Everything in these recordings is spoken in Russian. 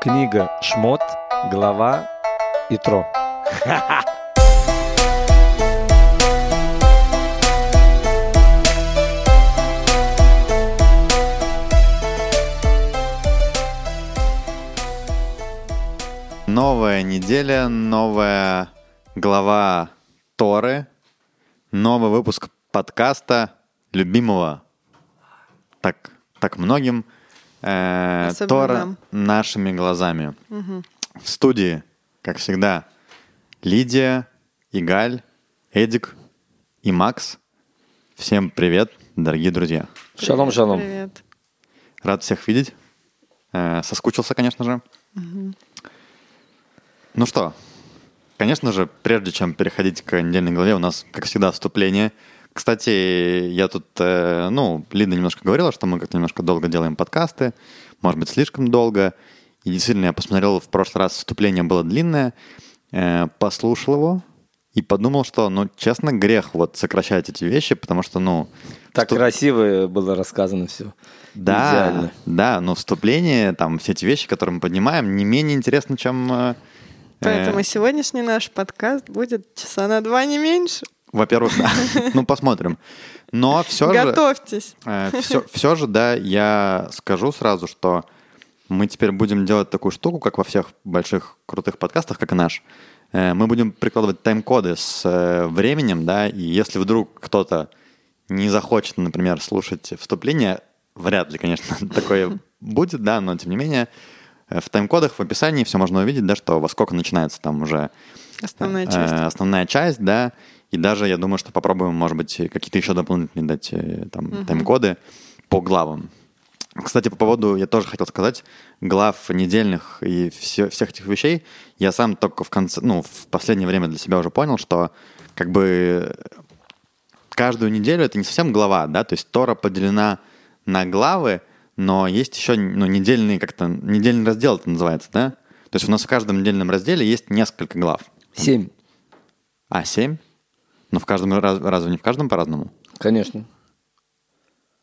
Книга «Шмот», глава «Итро». Новая неделя, новая глава Торы, новый выпуск подкаста любимого так, так многим э, Особенно Тора нам. нашими глазами. В студии, как всегда, Лидия, Игаль, Эдик и Макс. Всем привет, дорогие друзья. Шалом, Привет, шалом. Привет. Рад всех видеть. Э, соскучился, конечно же. Ну что, конечно же, прежде чем переходить к недельной главе, у нас, как всегда, вступление. Кстати, я тут, э, ну, Лида немножко говорила, что мы как-то немножко долго делаем подкасты, может быть, слишком долго. И действительно, я посмотрел, в прошлый раз вступление было длинное, э, послушал его и подумал, что, ну, честно, грех вот сокращать эти вещи, потому что, ну... Так вступ- красиво было рассказано все. да, Идеально. да, но вступление, там, все эти вещи, которые мы поднимаем, не менее интересно, чем... э, Поэтому сегодняшний наш подкаст будет часа на два не меньше. Во-первых, да. ну, посмотрим. Но все же... Готовьтесь. все, все же, да, я скажу сразу, что мы теперь будем делать такую штуку, как во всех больших крутых подкастах, как и наш. Э, Мы будем прикладывать тайм-коды с э, временем, да, и если вдруг кто-то не захочет, например, слушать вступление, вряд ли, конечно, такое будет, да, но тем не менее, э, в тайм-кодах в описании все можно увидеть, да, что во сколько начинается там уже Основная э, часть. основная часть, да. И даже я думаю, что попробуем, может быть, какие-то еще дополнительные дать э, там тайм-коды по главам. Кстати, по поводу, я тоже хотел сказать, глав недельных и все, всех этих вещей, я сам только в конце, ну, в последнее время для себя уже понял, что как бы каждую неделю это не совсем глава, да, то есть Тора поделена на главы, но есть еще ну, недельный как-то недельный раздел это называется, да? То есть у нас в каждом недельном разделе есть несколько глав. Семь, А, семь? Но в каждом раз, разве не в каждом по-разному? конечно.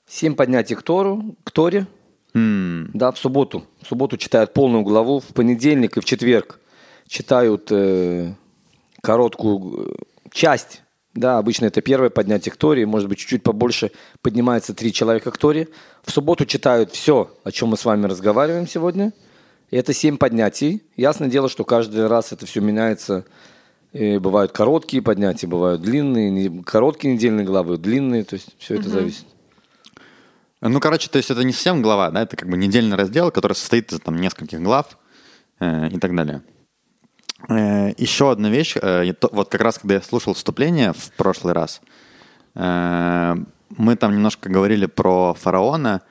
Семь поднятий к Тору, к Торе. М, Да, в субботу. В субботу читают полную главу, в понедельник и в четверг читают э, короткую э, часть. Да, обычно это первое поднятие к Торе, может быть, чуть-чуть побольше поднимается три человека к Торе. В субботу читают все, о чем мы с вами разговариваем сегодня. И это семь поднятий. Ясное дело, что каждый раз это все меняется. И бывают короткие поднятия, бывают длинные, не- короткие недельные главы, длинные, то есть все это зависит. Ну, короче, то есть это не совсем глава, да, это как бы недельный раздел, который состоит из там нескольких глав э, и так далее. Э, еще одна вещь, э, то- вот как раз когда я слушал вступление в прошлый раз, э, мы там немножко говорили про фараона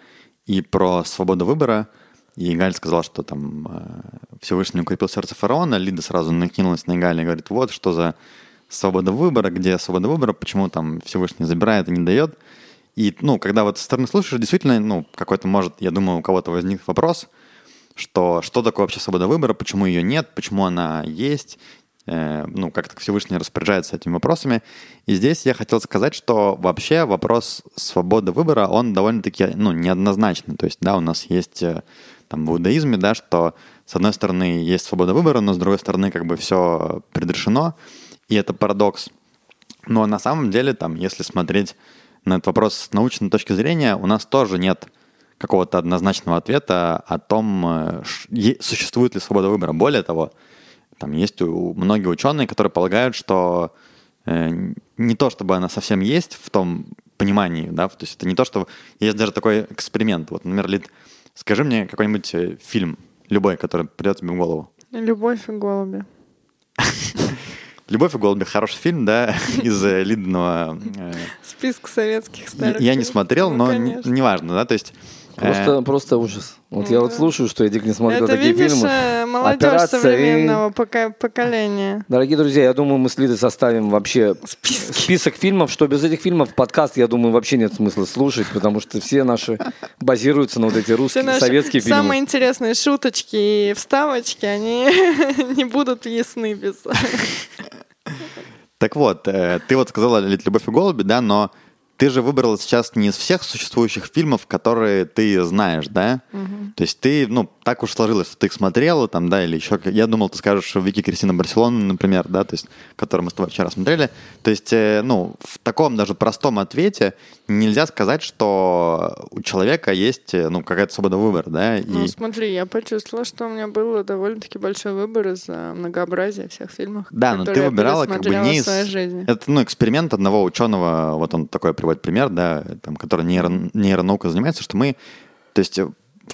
и про свободу выбора, и Галь сказал, что там э, Всевышний укрепил сердце фараона, Лида сразу накинулась на Галя и говорит, вот что за свобода выбора, где свобода выбора, почему там Всевышний забирает и не дает. И, ну, когда вот со стороны слушаешь, действительно, ну, какой-то, может, я думаю, у кого-то возник вопрос, что что такое вообще свобода выбора, почему ее нет, почему она есть, э, ну, как так Всевышний распоряжается этими вопросами. И здесь я хотел сказать, что вообще вопрос свободы выбора, он довольно-таки, ну, неоднозначный. То есть, да, у нас есть э, там в иудаизме, да, что с одной стороны есть свобода выбора, но с другой стороны как бы все предрешено, и это парадокс. Но на самом деле, там, если смотреть на этот вопрос с научной точки зрения, у нас тоже нет какого-то однозначного ответа о том, э, существует ли свобода выбора. Более того, там есть у- многие ученые, которые полагают, что э, не то, чтобы она совсем есть в том понимании, да, то есть это не то, что есть даже такой эксперимент. Вот, например, Лид, скажи мне какой-нибудь э, фильм, любой, который придет тебе в голову. Любовь и голуби. «Любовь и голуби» — хороший фильм, да, из э, Лидного... э, Список советских старых. Я не смотрел, Ну, но не- неважно, да, то есть... э, Просто, просто ужас. Вот я вот слушаю, что Эдик не смотрел Это такие видишь, фильмы. э, молодежь Операция и- современного пока- поколения. Дорогие друзья, я думаю, мы с Лидой составим вообще Списки. список фильмов, что без этих фильмов подкаст, я думаю, вообще нет смысла слушать, потому что все наши базируются на вот эти Все русские, наши советские фильмы. самые интересные шуточки и вставочки, они не будут ясны без... Так вот, э, ты вот сказала «Любовь и голуби», да, но ты же выбрала сейчас не из всех существующих фильмов, которые ты знаешь, да? То есть ты, ну, так уж сложилось, что ты их смотрела там, да, или еще... Я думал, ты скажешь Вики Кристина Барселона, например, да, то есть, который мы с тобой вчера смотрели. То есть, э, ну, в таком даже простом ответе нельзя сказать, что у человека есть, э, ну, какая-то свобода выбора, да? Ну, И... смотри, я почувствовала, что у меня был довольно-таки большой выбор из-за многообразия всех фильмов. Да, но ты выбирала как бы не из... жизни. Это, ну, эксперимент одного ученого, вот он такой приводит пример, да, там, который нейро... нейронаука занимается, что мы, то есть э,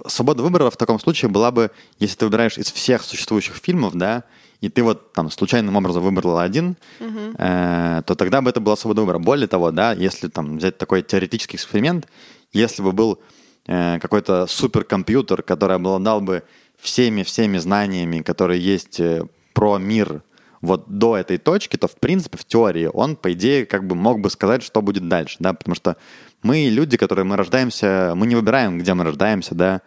свобода выбора в таком случае была бы, если ты выбираешь из всех существующих фильмов, да, и ты вот там случайным образом выбрала один, э, то тогда бы это была свобода выбора. Более того, да, если там взять такой теоретический эксперимент, если бы был э, какой-то суперкомпьютер, который обладал бы всеми-всеми знаниями, которые есть э, про мир вот до этой точки, то в принципе в теории он, по идее, как бы мог бы сказать, что будет дальше, да, потому что мы люди, которые мы рождаемся, мы не выбираем, где мы рождаемся, да,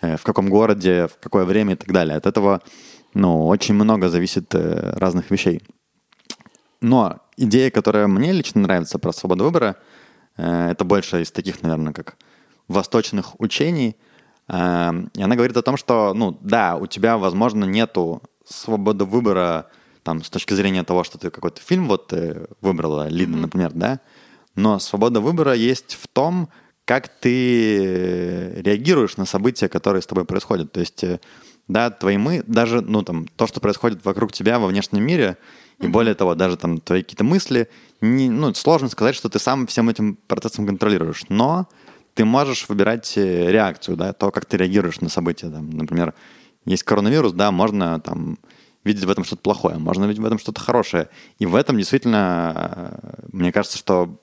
э, в каком городе, в какое время и так далее. От этого, ну, очень много зависит э, разных вещей. Но идея, которая мне лично нравится про свободу выбора, э, это больше из таких, наверное, как восточных учений. И она говорит о том, что, ну, да, у тебя, возможно, нету свободы выбора там, с точки зрения того, что ты какой-то фильм вот э, выбрала, Лида, например, да, но свобода выбора есть в том, как ты э, реагируешь на события, которые с тобой происходят. То есть, э, да, твои мы, даже, ну, там, то, что происходит вокруг тебя во внешнем мире, и более того, даже там твои какие-то мысли, не, ну, сложно сказать, что ты сам всем этим процессом контролируешь, но ты можешь выбирать реакцию, да, то, как ты реагируешь на события. Там, например, есть коронавирус, да, можно там видеть в этом что-то плохое, можно видеть в этом что-то хорошее. И в этом действительно, э, мне кажется, что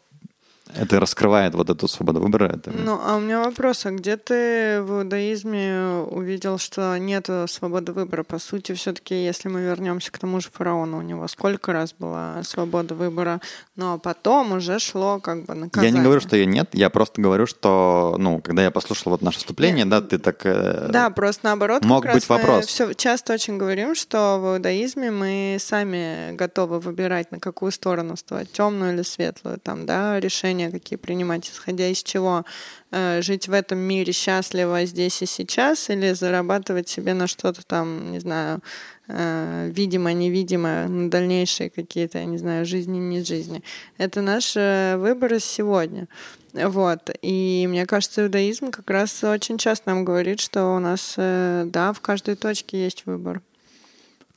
это раскрывает вот эту свободу выбора. Это... Ну, а у меня вопрос, а где ты в иудаизме увидел, что нет свободы выбора? По сути, все-таки, если мы вернемся к тому же фараону, у него сколько раз была свобода выбора, но потом уже шло как бы наказание. Я не говорю, что ее нет, я просто говорю, что, ну, когда я послушал вот наше вступление, да, ты так... э, Да, просто наоборот, мог быть вопрос. всё- часто очень говорим, что в иудаизме мы сами готовы выбирать, на какую сторону вставать, темную или светлую, там, да, решения какие принимать, исходя из чего э, жить в этом мире счастливо здесь и сейчас, или зарабатывать себе на что-то там, не знаю, э, видимое, невидимое, на дальнейшие какие-то, я не знаю, жизни, не жизни. Это наш э, выбор сегодня. Вот. И мне кажется, иудаизм как раз очень часто нам говорит, что у нас, да, в каждой точке есть выбор.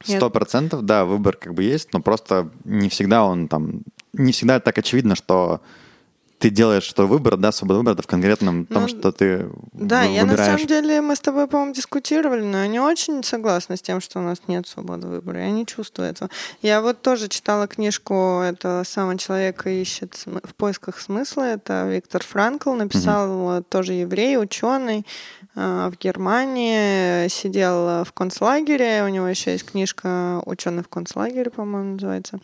Сто процентов, да, выбор как бы есть, но просто не всегда он там... Не всегда так очевидно, что ты делаешь что выбор, да, свобода выбора это в конкретном том, Ну, что ты Да, вы- я на выбираешь. самом деле, мы с тобой, по-моему, дискутировали, но я не очень согласна с тем, что у нас нет свободы выбора. Я не чувствую этого. Я вот тоже читала книжку этого самого человека ищет в поисках смысла. Это Виктор Франкл написал, э, тоже еврей, ученый в Германии, сидел в концлагере. У него еще есть книжка «Ученый в концлагере», по-моему, называется.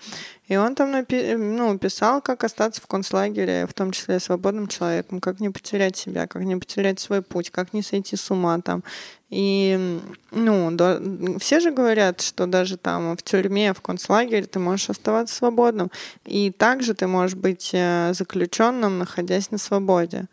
И он там напи- ну, писал, как остаться в концлагере, в том числе свободным человеком, как не потерять себя, как не потерять свой путь, как не сойти с ума там. И, ну, да, все же говорят, что даже там в тюрьме, в концлагере ты можешь оставаться свободным. И также ты можешь быть э, заключенным, находясь на свободе.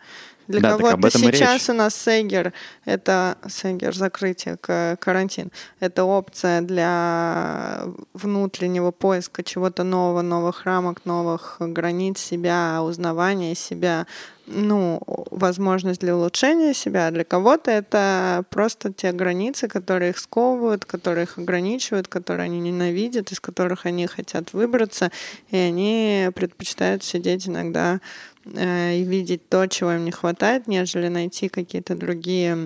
Для Да, кого-то сейчас у нас Сегер, это Сегер, закрытие, карантин, это опция для внутреннего поиска чего-то нового, новых рамок, новых границ себя, узнавания себя, ну, возможность для улучшения себя. Для кого-то это просто те границы, которые их сковывают, которые их ограничивают, которые они ненавидят, из которых они хотят выбраться, и они предпочитают сидеть иногда э, и видеть то, чего им не хватает, нежели найти какие-то другие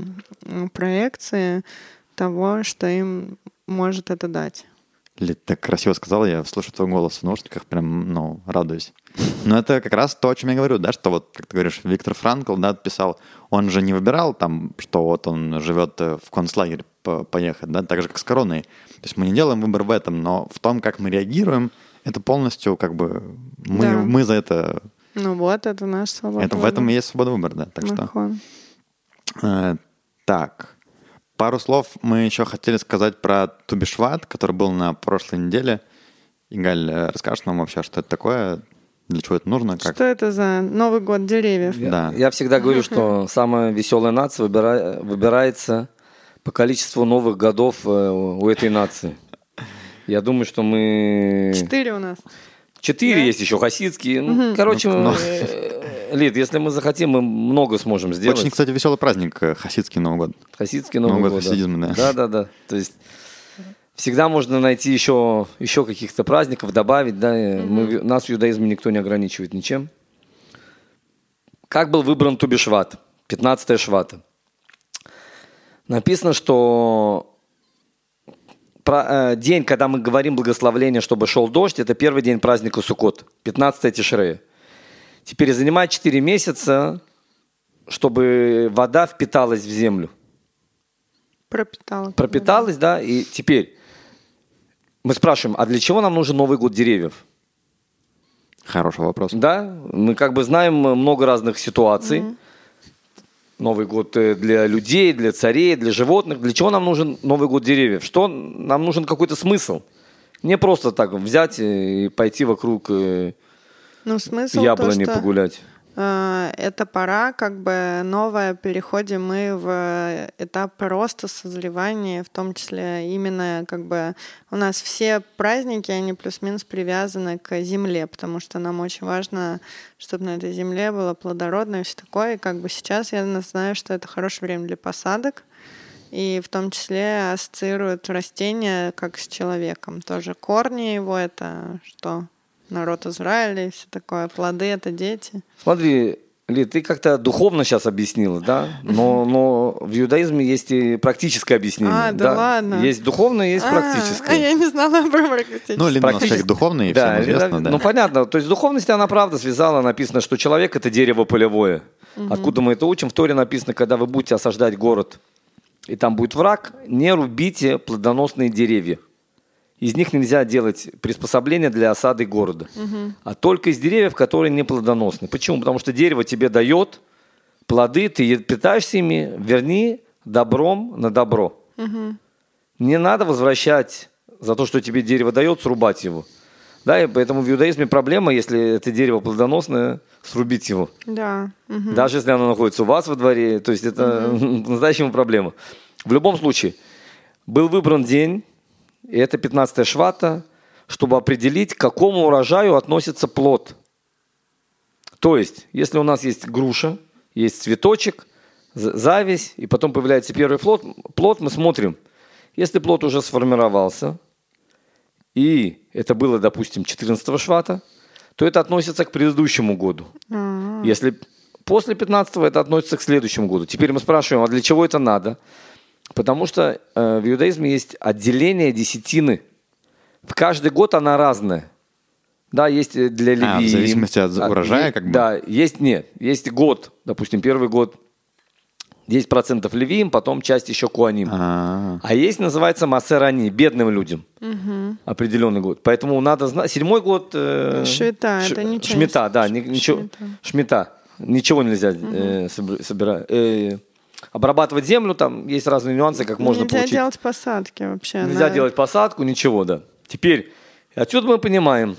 проекции того, что им может это дать. Ли, так красиво сказал, я слышу твой голос в наушниках, прям, ну, радуюсь. Но это как раз то, о чем я говорю, да, что вот, как ты говоришь, Виктор Франкл, да, писал, он же не выбирал там, что вот он живет э, в концлагерь по- поехать, да, так же, как с короной. То есть мы не делаем выбор в этом, но в том, как мы реагируем, это полностью как бы мы, Да. мы за это, Ну вот, это наш свобода. это в этом и есть свобода выбора, да, так что... Нахон. Э, так, пару слов мы еще хотели сказать про Тубишват, который был на прошлой неделе. Игаль, э, расскажешь нам вообще, что это такое? для чего это нужно, как... Что это за Новый год деревьев? Я, Да. я всегда говорю, что самая веселая нация выбира- выбирается по количеству новых годов э, у этой нации. Я думаю, что мы... Четыре у нас. Четыре есть еще хасидские. Ну, Короче, Ну, э, Лид, если мы захотим, мы много сможем сделать. Очень, кстати, веселый праздник, э, хасидский Новый год. Хасидский Новый Новый год. год хасидизма, да. да. Да, да, То есть всегда можно найти еще, еще каких-то праздников, добавить. Да. Мы, нас в иудаизме никто не ограничивает ничем. Как был выбран Тубишват, 15 швата? Написано, что про- э, день, когда мы говорим благословление, чтобы шел дождь, это первый день праздника Суккот, 15 Тишрея. Теперь занимает 4 месяца, чтобы вода впиталась в землю. Пропитала. Пропиталась, да, и теперь мы спрашиваем, а для чего нам нужен Новый год деревьев? Хороший вопрос. Да, мы как бы знаем много разных ситуаций. Новый год э, для людей, для царей, для животных. Для чего нам нужен Новый год деревьев? Что нам нужен какой-то смысл? Не просто так взять и пойти вокруг э, Ну, смысл яблони то, что погулять. э, это пора, как бы новая, переходим мы в этап роста, созревания, в том числе именно как бы у нас все праздники, они плюс-минус привязаны к земле, потому что нам очень важно, чтобы на этой земле было плодородно и все такое. И как бы сейчас я знаю, что это хорошее время для посадок, и в том числе ассоциируют растения как с человеком. Тоже корни его — это что? Народ Израиля и все такое. Плоды — это дети. Смотри, Ли, ты как-то духовно сейчас объяснила, да? Но, но в иудаизме есть и практическое объяснение. А, да ладно? Есть духовное, есть А, практическое. А, я не знала про практическое. Ну, Лина у нас Практически- духовный, Да, всем известно, да. Ну, понятно. То есть духовность, она правда связала, написано, что человек – это дерево полевое. Откуда мы это учим? В Торе написано, когда вы будете осаждать город, и там будет враг, не рубите плодоносные деревья. Из них нельзя делать приспособления для осады города. А только из деревьев, которые не плодоносны. Почему? Потому что дерево тебе дает плоды, ты питаешься ими, верни добром на добро. Не надо возвращать за то, что тебе дерево дает, срубать его. Да, и поэтому в иудаизме проблема, если это дерево плодоносное, срубить его. Да. мгм. Даже если оно находится у вас во дворе, то есть это настоящая проблема. В любом случае, был выбран день, и это 15 швата, чтобы определить, к какому урожаю относится плод. То есть, если у нас есть груша, есть цветочек, зависть, и потом появляется первый плод, плод мы смотрим. Если плод уже сформировался, и это было, допустим, 14 швата, то это относится к предыдущему году. Если после 15 это относится к следующему году. Теперь мы спрашиваем, а для чего это надо? Потому что э, в иудаизме есть отделение десятины. В каждый год она разная. Да, есть э, для Леви. А, в зависимости от урожая, как бы? Да, есть нет. Есть год, допустим, первый год 10% левиим, потом часть еще куаним. А, А есть, называется массерани, бедным людям. Определенный год. Поэтому надо знать. Седьмой год... э, Шмита, ш- это ничего не Шмита, да. ни- ничего, Шмита. шмита. Ничего нельзя э, собр- собира- э, обрабатывать землю, там есть разные нюансы, как можно Нельзя получить. делать посадки вообще. Нельзя на- делать посадку, ничего, да. Теперь, отсюда мы понимаем,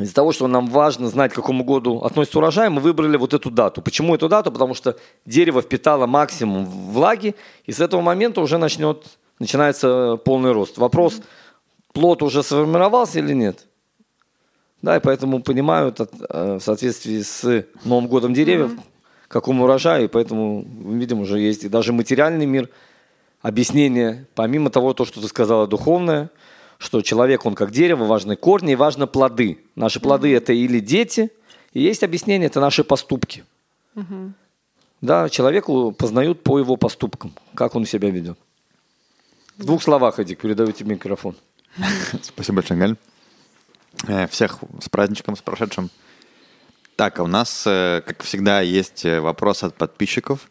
из-за того, что нам важно знать, к какому году относится урожай, мы выбрали вот эту дату. Почему эту дату? Потому что дерево впитало максимум влаги, и с этого момента уже начнет, начинается полный рост. Вопрос, плод уже сформировался или нет? Да, и поэтому понимают от- э, в соответствии с Новым годом деревьев, к какому урожаю, и поэтому, мы видим, уже есть и даже материальный мир, объяснение, помимо того, то, что ты сказала, духовное, что человек, он как дерево, важны корни и важны плоды. Наши плоды это или дети, и есть объяснение, это наши поступки. Да, человеку познают по его поступкам, как он себя ведет. В двух словах, Эдик, передаю тебе микрофон. Спасибо большое, Галь. Э, Всех с праздничком, с прошедшим. Так, а у нас, э, как всегда, есть э, вопрос от подписчиков.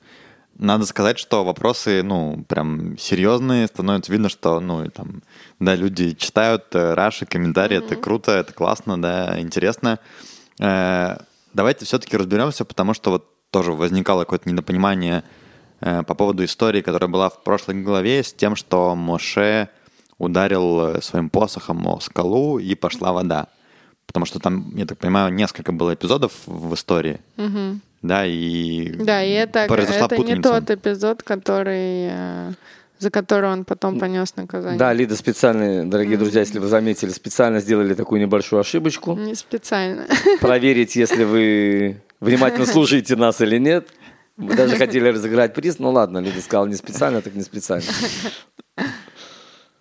Надо сказать, что вопросы, ну, прям серьезные, становится видно, что, ну, там, да, люди читают э, раши, комментарии, это круто, это классно, да, интересно. Давайте все-таки разберемся, потому что вот тоже возникало какое-то недопонимание по поводу истории, которая была в прошлой главе, с тем, что Моше ударил своим посохом о скалу и пошла вода. Потому что там, я так понимаю, несколько было эпизодов в истории. Да, и Да, и это, произошла это не тот эпизод, который, э, за который он потом понес наказание. Да, Лида специально, дорогие друзья, если вы заметили, специально сделали такую небольшую ошибочку. Не специально. Проверить, если вы внимательно слушаете нас или нет. Мы даже хотели разыграть приз, ну ладно, Лида сказала не специально, так не специально.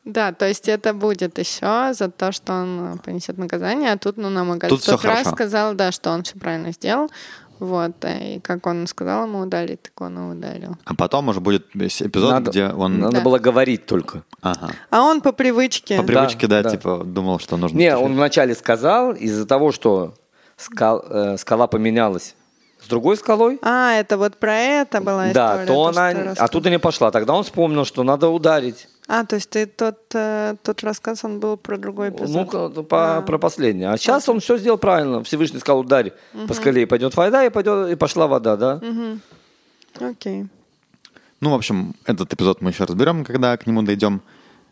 Да, то есть это будет еще за то, что он понесет наказание, а тут ну, нам Агаль Тут в тот всё раз хорошо. сказал, да, что он все правильно сделал. Вот, э, и как он сказал ему удалить, так он и удалил. А потом уже будет весь эпизод, Надо, где он... надо Да. было говорить только. Ага. А он по привычке. По привычке, да, да. типа, думал, что нужно... Не, он вначале сказал, из-за того, что скал- э, скала поменялась с другой скалой, А, это вот про это была история. да, то что она оттуда не пошла. Тогда он вспомнил, что надо ударить. А, то есть ты тот, э, тот рассказ, он был про другой Ну, эпизод. ка- по- про последнее. А сейчас он все сделал правильно. Всевышний сказал, ударь по скале, и пойдет вода, и, пойдет, и пошла вода, да? Окей. Ну, в общем, этот эпизод мы еще разберем, когда к нему дойдем.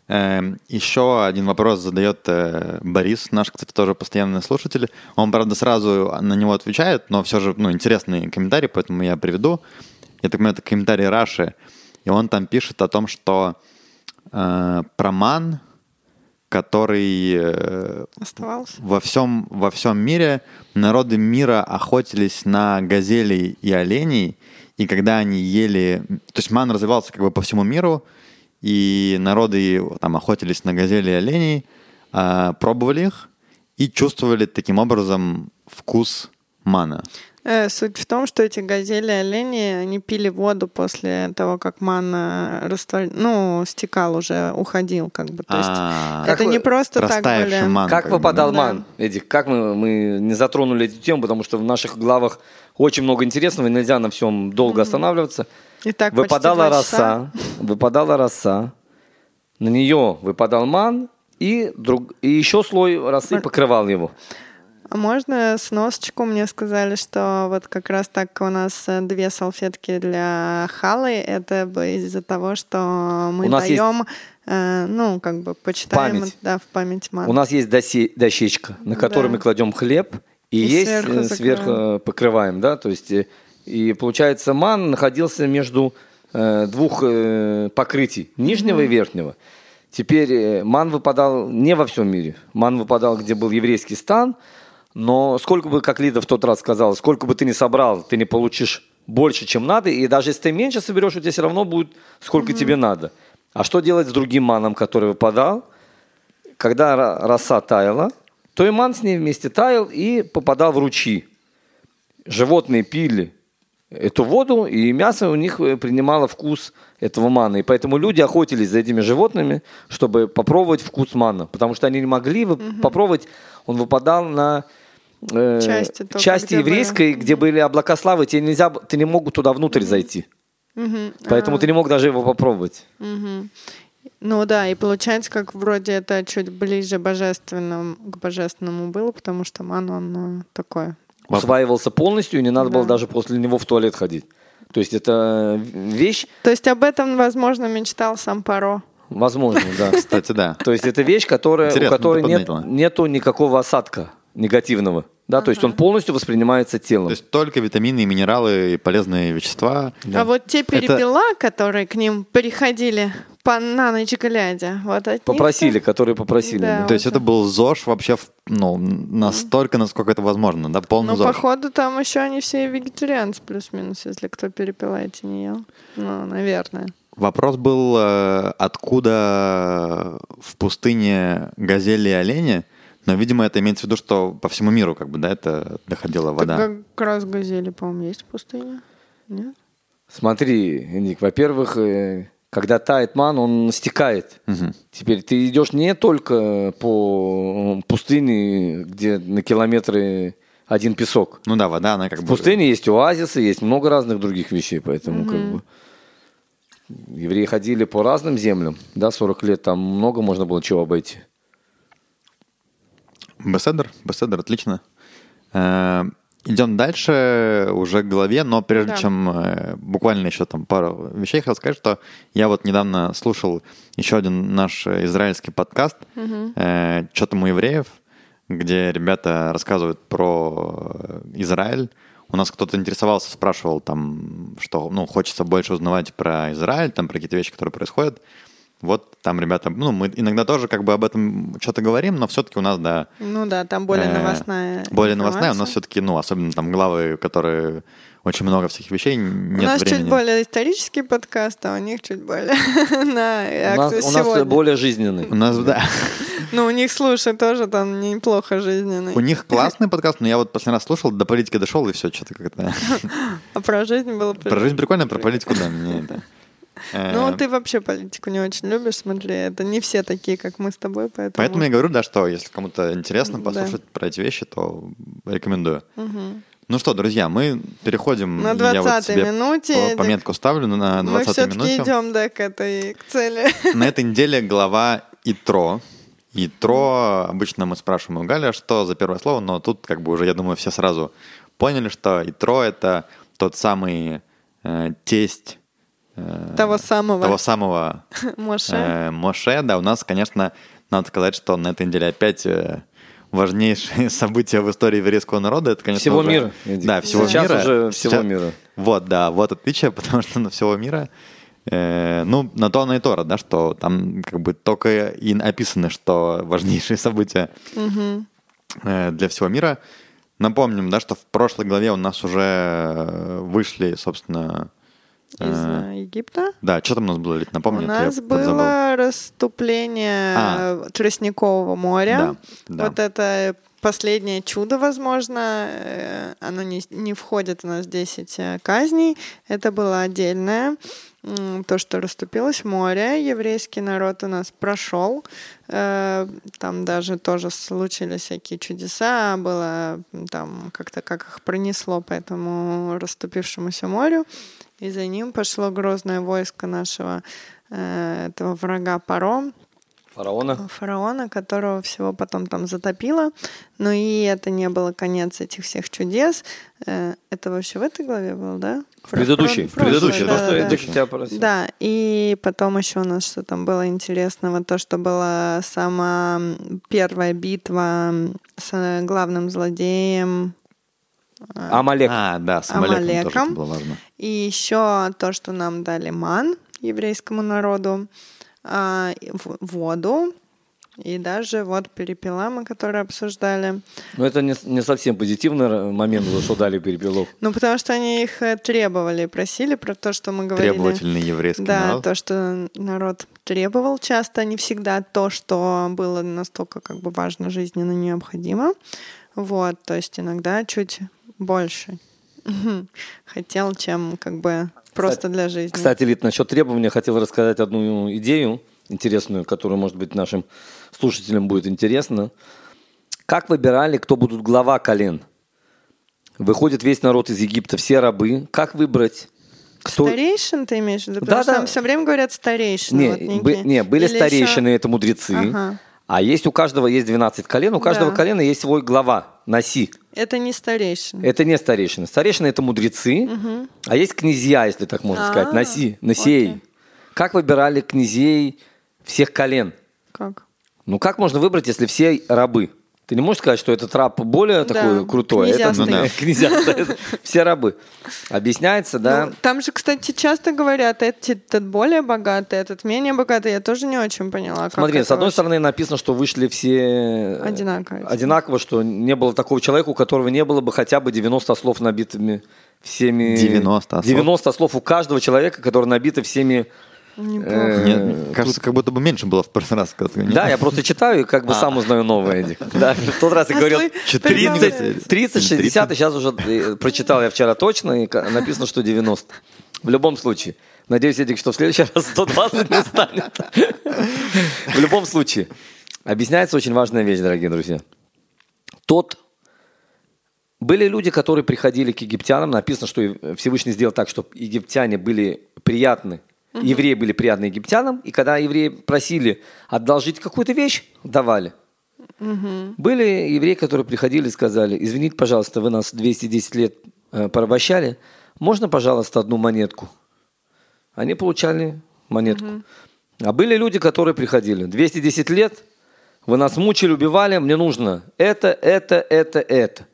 Эм, еще один вопрос задает э, Борис, наш, кстати, тоже постоянный слушатель. Он, правда, сразу на него отвечает, но все же, ну, интересный комментарий, поэтому я приведу. Я так понимаю, это комментарий Раши. И он там пишет о том, что э, про ман, который э, Оставался? во всем, во всем мире народы мира охотились на газелей и оленей, и когда они ели... То есть ман развивался как бы по всему миру, и народы там охотились на газелей и оленей, а, пробовали их и чувствовали таким образом вкус мана. Э, суть в том, что эти газели олени, они пили воду после того, как манна раствор... ну, стекал уже, уходил как бы. То есть А, это Как не вы- просто так были. ман. Как выпадал да. ман, Эдик? Как мы, мы не затронули эту тему, потому что в наших главах очень много интересного, и нельзя на всем долго останавливаться. И так почти выпадала роса, выпадала роса, на нее выпадал ман, и, друг, и еще слой росы покрывал его. А можно сносочку? Мне сказали, что вот как раз так у нас э, две салфетки для халы. Это из-за того, что мы У нас есть даем, э, ну, как бы почитаем, память. да, в память маны. У нас есть досе- дощечка, на которой Да. мы кладем хлеб, и, И есть сверху э, закрываем. сверху покрываем, да, то есть э, и получается ман находился между э, двух э, покрытий, нижнего и верхнего. Теперь ман выпадал не во всем мире, ман выпадал, где был еврейский стан, но сколько бы, как Лида в тот раз сказала, сколько бы ты ни собрал, ты не получишь больше, чем надо, и даже если ты меньше соберешь, у тебя все равно будет сколько тебе надо. А что делать с другим маном, который выпадал? когда ро- роса таяла, то и ман с ней вместе таял и попадал в ручьи. Животные пили эту воду, и мясо у них э, принимало вкус этого мана. И поэтому люди охотились за этими животными, чтобы попробовать вкус мана. Потому что они не могли вы- попробовать, он выпадал на э, Части только, части где были. еврейской, где были облака славы, тебе нельзя, ты не мог туда внутрь зайти. Мгм. Поэтому А, ты не мог даже его попробовать. Ну да, и получается, как вроде это чуть ближе божественному, к божественному было, потому что ман, он э, такой. Усваивался полностью, и не надо было Да. даже после него в туалет ходить. То есть это вещь, То есть об этом, возможно, мечтал сам Паро. возможно, да. Кстати, да. То есть это вещь, которая, у которой нет, нету никакого осадка негативного. Да, то есть он полностью воспринимается телом. То есть только витамины и минералы и полезные вещества. А вот те Это- перепела, которые к ним приходили по на ночь глядя, вот от Попросили, которые попросили. Да. да. То есть это был ЗОЖ вообще ну, настолько, насколько это возможно, да, полный Ну, ЗОЖ. походу, там еще они все вегетарианцы, плюс-минус, если кто перепела эти не ел. Ну, наверное. Вопрос был, э, откуда в пустыне газели и олени, но, видимо, это имеется в виду, что по всему миру как бы, да, это доходила вода. Так как раз газели, по-моему, есть в пустыне. Нет? Смотри, Ник, во-первых, э, когда тает ман, он стекает. Мгм. Теперь ты идешь не только по пустыне, где на километры один песок. Ну да, вода, она как В бы... пустыне есть оазисы, есть много разных других вещей, поэтому как бы евреи ходили по разным землям, да, 40 лет, там много можно было чего обойти. Беседер, беседер, отлично. Э, Идем дальше уже к главе, но прежде Да. чем э, буквально еще там пару вещей хотел сказать, что я вот недавно слушал еще один наш израильский подкаст, э, «Чё там у евреев?», где ребята рассказывают про э, Израиль. У нас кто-то интересовался, спрашивал там, что, ну, хочется больше узнавать про Израиль, там, про какие-то вещи, которые происходят. Вот там ребята, ну, мы иногда тоже как бы об этом что-то говорим, но все-таки у нас, да... Ну да, там более э, новостная Более новостная, у нас все-таки, ну, особенно там главы, которые очень много всяких вещей, нет у нас времени. чуть более исторический подкаст, а у них чуть более на У нас, у нас более жизненный. У нас, да. Ну, у них, слушай, тоже там неплохо жизненный. У них классный подкаст, но я вот последний раз слушал, до политики дошел, и все, что-то как-то... А про жизнь было... Про жизнь прикольно, про политику, да, мне это... э, Ну, ты вообще политику не очень любишь, смотри. Это не все такие, как мы с тобой, поэтому... Поэтому я говорю, да, что если кому-то интересно послушать про эти вещи, то рекомендую. Ну что, друзья, мы переходим... На я вот 20-й себе минуте, по-. Пометку ставлю на Мы 20-й все-таки минуте. идем, да, к этой, к цели. На этой неделе глава ИТРО. ИТРО, обычно мы спрашиваем у Галя, что за первое слово, но тут, как бы уже, я думаю, все сразу поняли, что ИТРО — это тот самый э, тесть э, Того самого того самого Моше. э, Моше. Да, у нас, конечно, надо сказать, что на этой неделе опять э, важнейшие события в истории еврейского народа. Это, конечно, Всего уже- мира. Да, всего Сейчас мира. уже всего Сейчас- мира. Вот, да, вот отличие, потому что на всего мира. э, ну, на то оно и Тора, да, что там как бы только и описаны, что важнейшие события э, для всего мира. Напомним, да, что в прошлой главе у нас уже э, вышли, собственно, Из э, Египта. да, что там у нас было, Лид, напомни, У а я нас подзабыл. было расступление А. Тростникового моря. Да, да. Вот это последнее чудо, возможно. Э, Оно не, не входит у нас в 10 э, казней. Это было отдельное. То, что расступилось море, еврейский народ у нас прошел. Э, Там даже тоже случились всякие чудеса. Было там как-то как их пронесло по этому расступившемуся морю. И за ним пошло грозное войско нашего э, этого врага Паро, Фараона. фараона, которого всего потом там затопило. Но и это не было конец этих всех чудес. Э, Это вообще в этой главе было, да? В предыдущей. Про- прошлой, предыдущей, да, Просто да, да. тебя просил. Да, и потом еще у нас что там было интересного, то, что была сама первая битва с главным злодеем. Амалек. А, да, с Амалеком тоже Амалеком. это было важно. И еще то, что нам дали ман еврейскому народу, а, воду, и даже вот перепела мы, которые обсуждали. Но это не, не совсем позитивный момент, был, что дали перепелов. Ну, потому что они их э, требовали, просили про то, что мы говорили. Требовательный еврейский Да, народ. то, что народ требовал часто, не всегда то, что было настолько как бы важно, жизненно необходимо. Вот, то есть иногда чуть больше хотел, чем как бы просто для жизни. Кстати, Лид, насчет требования хотел рассказать одну идею интересную, которую, может быть, нашим слушателям будет интересно. Как выбирали, кто будут глава колен? Выходит весь народ из Египта, все рабы. Как выбрать? Кто... Старейшин ты имеешь в виду? Да, Потому что да. там все время говорят старейшины. Не, вот некие. бы- не, были Или старейшины, еще- это мудрецы. Ага. А есть у каждого есть 12 колен, у каждого Да. колена есть свой глава, носи. Это не старейшин. Это не старейшины. Старейшины это мудрецы, а есть князья, если так можно сказать, А, носи, носей. окей. Как выбирали князей всех колен? Как? Ну как можно выбрать, если все рабы? Ты не можешь сказать, что этот раб более Да, такой крутой, а это. Ну да. это все рабы. Объясняется, да? Ну, там же, кстати, часто говорят, этот, этот более богатый, этот менее богатый. Я тоже не очень поняла. Смотри, с одной вообще. стороны написано, что вышли все Одинаково. одинаково, что не было такого человека, у которого не было бы хотя бы 90 слов набитыми всеми... 90 слов? 90 слов у каждого человека, который набиты всеми... Неплохо. э, кажется, как будто бы меньше было в прошлый раз. Да, я просто читаю и как бы сам узнаю новое. Да, в тот раз я А говорил слы- 30, прибавляется. 30, 60, и сейчас уже э, прочитал я вчера точно, и написано, что 90. В любом случае. Надеюсь, Эдик, что в следующий раз 120 не станет. В любом случае. Объясняется очень важная вещь, дорогие друзья. Тот были люди, которые приходили к египтянам. Написано, что Всевышний сделал так, чтобы египтяне были приятны, евреи были приятны египтянам. И когда евреи просили одолжить какую-то вещь, давали. Были евреи, которые приходили и сказали, извините, пожалуйста, вы нас 210 лет э, порабощали, можно, пожалуйста, одну монетку? Они получали монетку. А были люди, которые приходили, 210 лет, вы нас мучили, убивали, мне нужно это, это, это, это.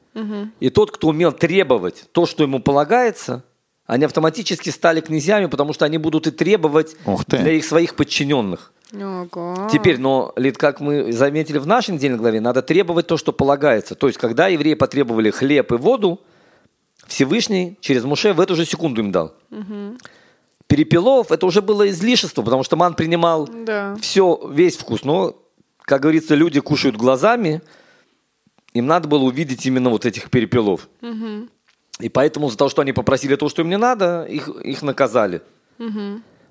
И тот, кто умел требовать то, что ему полагается, они автоматически стали князьями, потому что они будут и требовать Ух ты. для их своих подчиненных. Ого. Теперь, но, Лид, как мы заметили в нашей недельной главе, надо требовать то, что полагается. То есть, когда евреи потребовали хлеб и воду, Всевышний через Муше в эту же секунду им дал. Перепелов это уже было излишество, потому что ман принимал Да. все, весь вкус. Но, как говорится, люди кушают глазами, им надо было увидеть именно вот этих перепелов. И поэтому за то, что они попросили то, что им не надо, их, их наказали.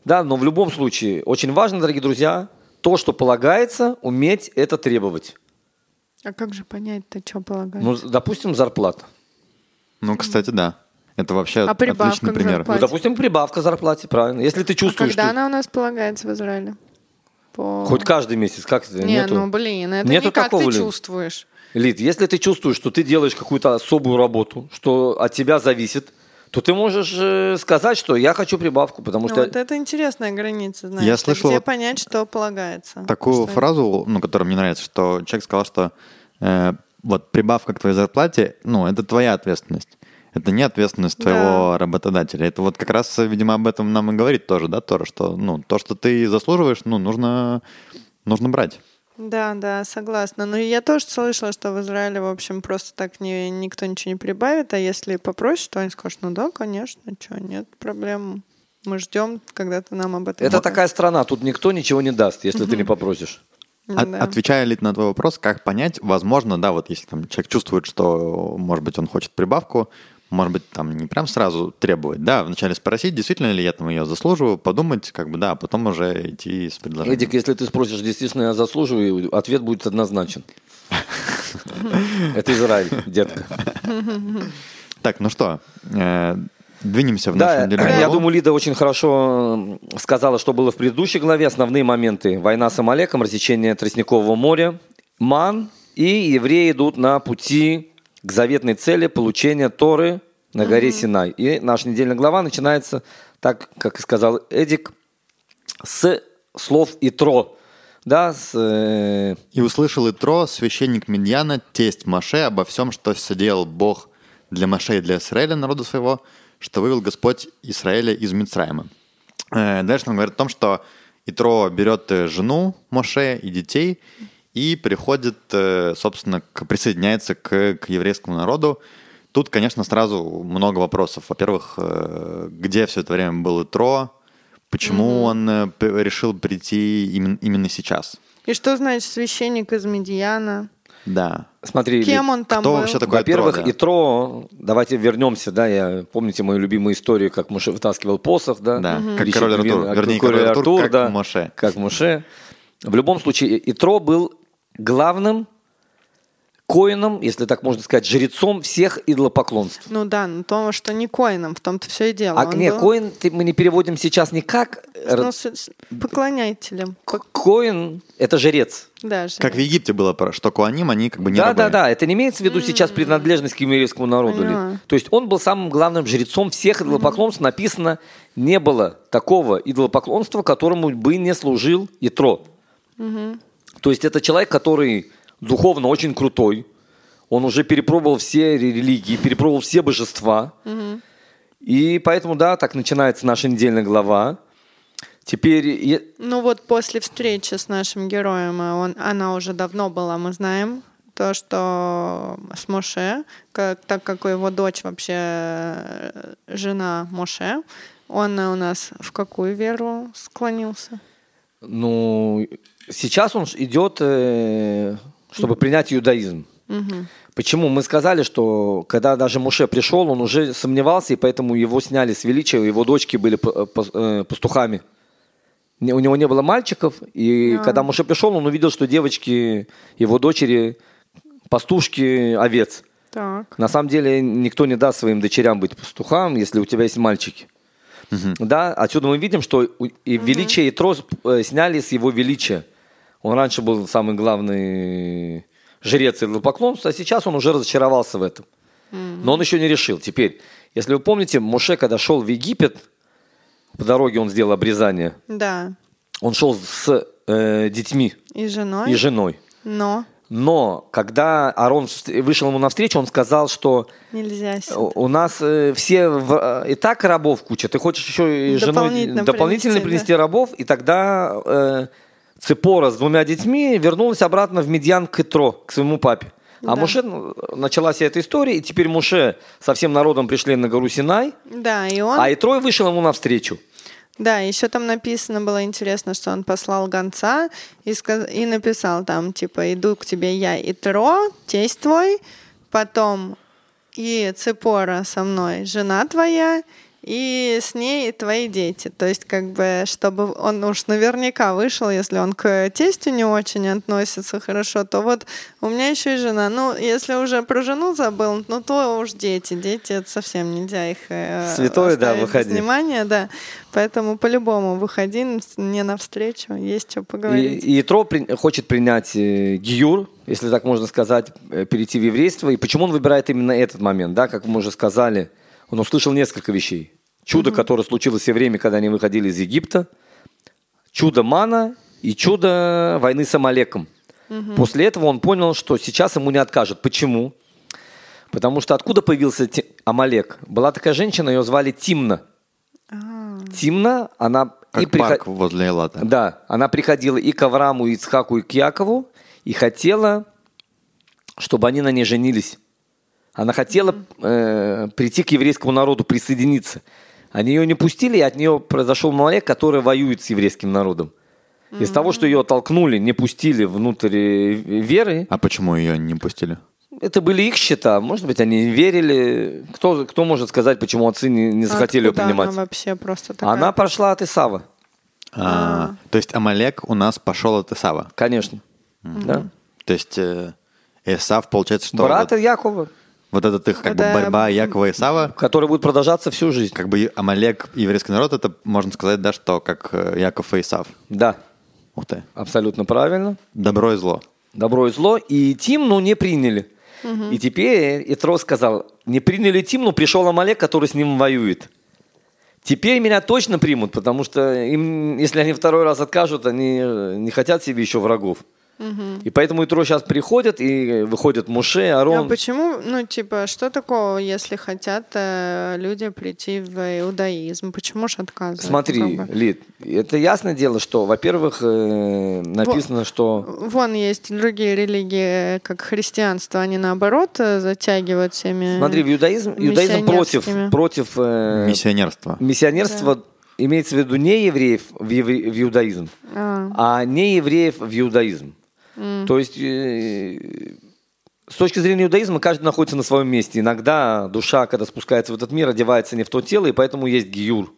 Да, но в любом случае, очень важно, дорогие друзья, то, что полагается, уметь это требовать. А как же понять-то, что полагается? Ну, допустим, зарплата. Ну, кстати, да. Это вообще А отличный пример. Ну, допустим, прибавка к зарплате, правильно. Если ты а чувствуешь, когда что она у нас полагается в Израиле? По... хоть каждый месяц, как это? Не, нету? ну блин, это Нету не как такого, ты Лид. чувствуешь. Лид, если ты чувствуешь, что ты делаешь какую-то особую работу, что от тебя зависит, то ты можешь э, сказать, что я хочу прибавку, потому Ну, что вот это интересная граница, знаешь. Я слышал Где вот понять, что полагается? Такую Что- фразу, ну, которая мне нравится, что человек сказал, что э, вот прибавка к твоей зарплате, ну, это твоя ответственность. Это не ответственность твоего Да. работодателя. Это вот как раз, видимо, об этом нам и говорит тоже, да, Тора, что, ну, то, что ты заслуживаешь, ну, нужно, нужно брать. Да, да, согласна. Но я тоже слышала, что в Израиле, в общем, просто так не, никто ничего не прибавит, а если попросишь, то они скажут, ну да, конечно, что, нет проблем. Мы ждем, когда ты нам об этом это скажешь». такая страна, тут никто ничего не даст, если ты не попросишь. От- Да. Отвечая ли на твой вопрос, как понять, возможно, да, вот если там человек чувствует, что, может быть, он хочет прибавку, может быть, там не прям сразу требовать, да, вначале спросить, действительно ли я там ее заслуживаю, подумать, как бы, да, а потом уже идти с предложением. Эдик, если ты спросишь, действительно я заслуживаю, ответ будет однозначен. Это Израиль, детка. Так, ну что, э, двинемся в Да, нашу недельную я думаю, Лида очень хорошо сказала, что было в предыдущей главе. Основные моменты. Война с Амалеком, рассечение Тростникового моря, Ман. И евреи идут на пути к заветной цели получения Торы на горе Синай. И наша недельная глава начинается, так, как и сказал Эдик, с слов Итро. Да, с, э, «И услышал Итро, священник Медьяна, тесть Маше, обо всем, что соделал Бог для Маше и для Израиля, народа своего, что вывел Господь Израиля из Мицраима». Э, Дальше он говорит о том, что Итро берет э, жену Моше и детей и приходит, э, собственно, к, присоединяется к, к еврейскому народу. Тут, конечно, сразу много вопросов. Во-первых, э, где все это время был Итро, почему он э, решил прийти именно, именно сейчас. И что значит священник из Медиана? Да. смотри, Кем он там Кто был? вообще такой Во-первых, Итро, да? Итро, давайте вернемся, да, я, помните мою любимую историю, как Муше вытаскивал посох, да? Да, Мгм. как король Артур. «Вин», Вернее, король король Артур, как да, Моше. Как Муше. В любом случае, Итро был главным коином, если так можно сказать, жрецом всех идолопоклонств. Ну да, но то, что не коином, в том-то все и дело. А Он не, был, коин ты- мы не переводим сейчас не как... ну, с- с- поклоняйтелем. К- Коин – это жрец. Даже. Как в Египте было, про- что Куаним, они как бы не да, рабы. да, да. Это не имеется в виду сейчас принадлежность к еврейскому народу. ли. Поняла. То есть он был самым главным жрецом всех идолопоклонств. Написано, не было такого идолопоклонства, которому бы не служил Итро. То есть это человек, который духовно очень крутой. Он уже перепробовал все религии, перепробовал все божества. И поэтому, да, так начинается наша недельная глава. Теперь Ну вот после встречи с нашим героем, а он, она уже давно была, мы знаем, то, что с Моше, как, так как его дочь вообще э, жена Моше, он у нас в какую веру склонился? Ну, сейчас он идет, э, чтобы принять иудаизм. Почему? Мы сказали, что когда даже Муше пришел, он уже сомневался, и поэтому его сняли с величия, его дочки были п- э, пастухами. У него не было мальчиков, и когда Муше пришел, он увидел, что девочки, его дочери, пастушки овец. Так. На самом деле никто не даст своим дочерям быть пастухам, если у тебя есть мальчики. Да, отсюда мы видим, что и величие и трос э, сняли с его величия. Он раньше был самый главный жрец идолопоклонства, а сейчас он уже разочаровался в этом. Но он еще не решил. Теперь, если вы помните, Моше, когда шел в Египет, по дороге он сделал обрезание, Да. он шел с э, детьми И женой? и женой. Но Но когда Арон вышел ему навстречу, он сказал, что нельзя сюда. у нас э, все в- э, и так рабов куча, ты хочешь еще и женой Дополнительно принести, принести рабов, и тогда э, Цепора с двумя детьми вернулась обратно в Медьян к Итро, к своему папе. А Да. Муше, ну, началась эта история, и теперь Муше со всем народом пришли на гору Синай, Да, и он... а Итрой вышел ему навстречу. Да, еще там написано было интересно, что он послал гонца и, сказ- и написал там, типа, иду к тебе я и Тро, тесть твой, потом и Цепора со мной, жена твоя, и с ней твои дети. То есть, как бы, чтобы он уж наверняка вышел, если он к тестю не очень относится хорошо, то вот у меня еще и жена. Ну, если уже про жену забыл, ну, то уж дети. Дети, это совсем нельзя их э, Святое, да, выходи. внимания, да. Поэтому по-любому выходи мне навстречу, есть что И, поговорить. и Итро при- хочет принять э, Гиюр, если так можно сказать, э, перейти в еврейство. И почему он выбирает именно этот момент? Да, как мы уже сказали, он услышал несколько вещей. Чудо, которое случилось все время, когда они выходили из Египта, чудо мана и чудо войны с Амалеком. После этого он понял, что сейчас ему не откажут. Почему? Потому что откуда появился Ти- Амалек? Была такая женщина, ее звали Тимна. А, Тимна, она Как и приход- парк возле Элата. да, она приходила и к Аврааму, и Ицхаку, и к Якову, и хотела, чтобы они на ней женились. Она хотела э, прийти к еврейскому народу, присоединиться. Они ее не пустили, и от нее произошел Малек, который воюет с еврейским народом. Из того, что ее оттолкнули, не пустили внутрь э, веры, А почему ее не пустили? это были их счета. Может быть, они верили. Кто, кто может сказать, почему отцы не, не захотели ее откуда принимать? Она вообще просто такая. Она прошла от Исава, А, То есть Амалек у нас пошел от Исава. конечно. Да. То есть э, Исав, получается, что Брата вот, Якова. Вот этот их как бы Это- борьба Якова и Исава, который будет продолжаться всю жизнь. как бы Амалек, еврейский народ, это можно сказать, да, что как э, Яков и Исав. Да, Ух ты. абсолютно правильно. Добро и зло. Добро и зло. И Тимну не приняли. И теперь Итро сказал, не приняли Тимну, пришел Амалек, который с ним воюет. Теперь меня точно примут, потому что им, если они второй раз откажут, они э, не хотят себе еще врагов. И поэтому Итро сейчас приходят, и выходят Муше, А Арон. почему, ну, типа, что такого, если хотят э, люди прийти в иудаизм? Почему же отказывают? Смотри, как бы. Лид, это ясное дело, что, во-первых, э, написано, что... Вон есть другие религии, как христианство, они наоборот э, затягивают всеми Смотри, в иудаизм, иудаизм против, против э, Миссионерство. миссионерство имеется в виду не евреев в, евре- в иудаизм, А, а не евреев в иудаизм. То есть э, с точки зрения иудаизма каждый находится на своем месте. Иногда душа, когда спускается в этот мир, одевается не в то тело, и поэтому есть гиюр,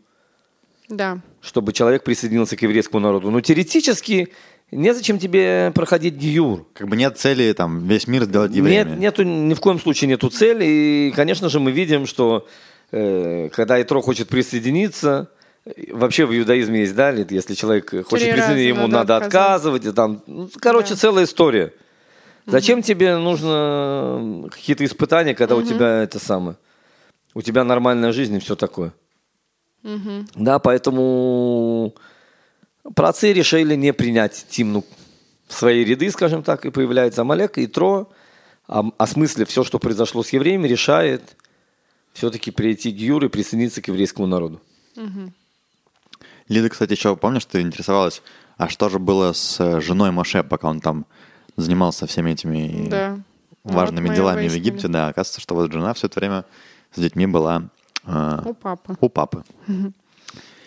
да. чтобы человек присоединился к еврейскому народу. Но теоретически незачем тебе проходить гиюр. Как бы нет цели там весь мир сделать евреями. Нет, нету, ни в коем случае нету цели. И, конечно же, мы видим, что э, когда Итро хочет присоединиться, вообще в иудаизме есть, да, если человек хочет раза присоединиться, ему надо надо отказывать. И там, ну, короче, Да. целая история. Зачем тебе нужно какие-то испытания, когда у тебя это самое, у тебя нормальная жизнь и все такое. Да, поэтому праотцы решили не принять Тимну в свои ряды, скажем так, и появляется Амалек, и Тро, ом- осмыслив все, что произошло с евреями, решает все-таки прийти к Юру и присоединиться к еврейскому народу. Лида, кстати, еще помнишь, ты интересовалась, а что же было с э, женой Моше, пока он там занимался всеми этими Да. важными Вот делами в. Египте? Да, оказывается, что вот жена все это время с детьми была э, У папы у папы.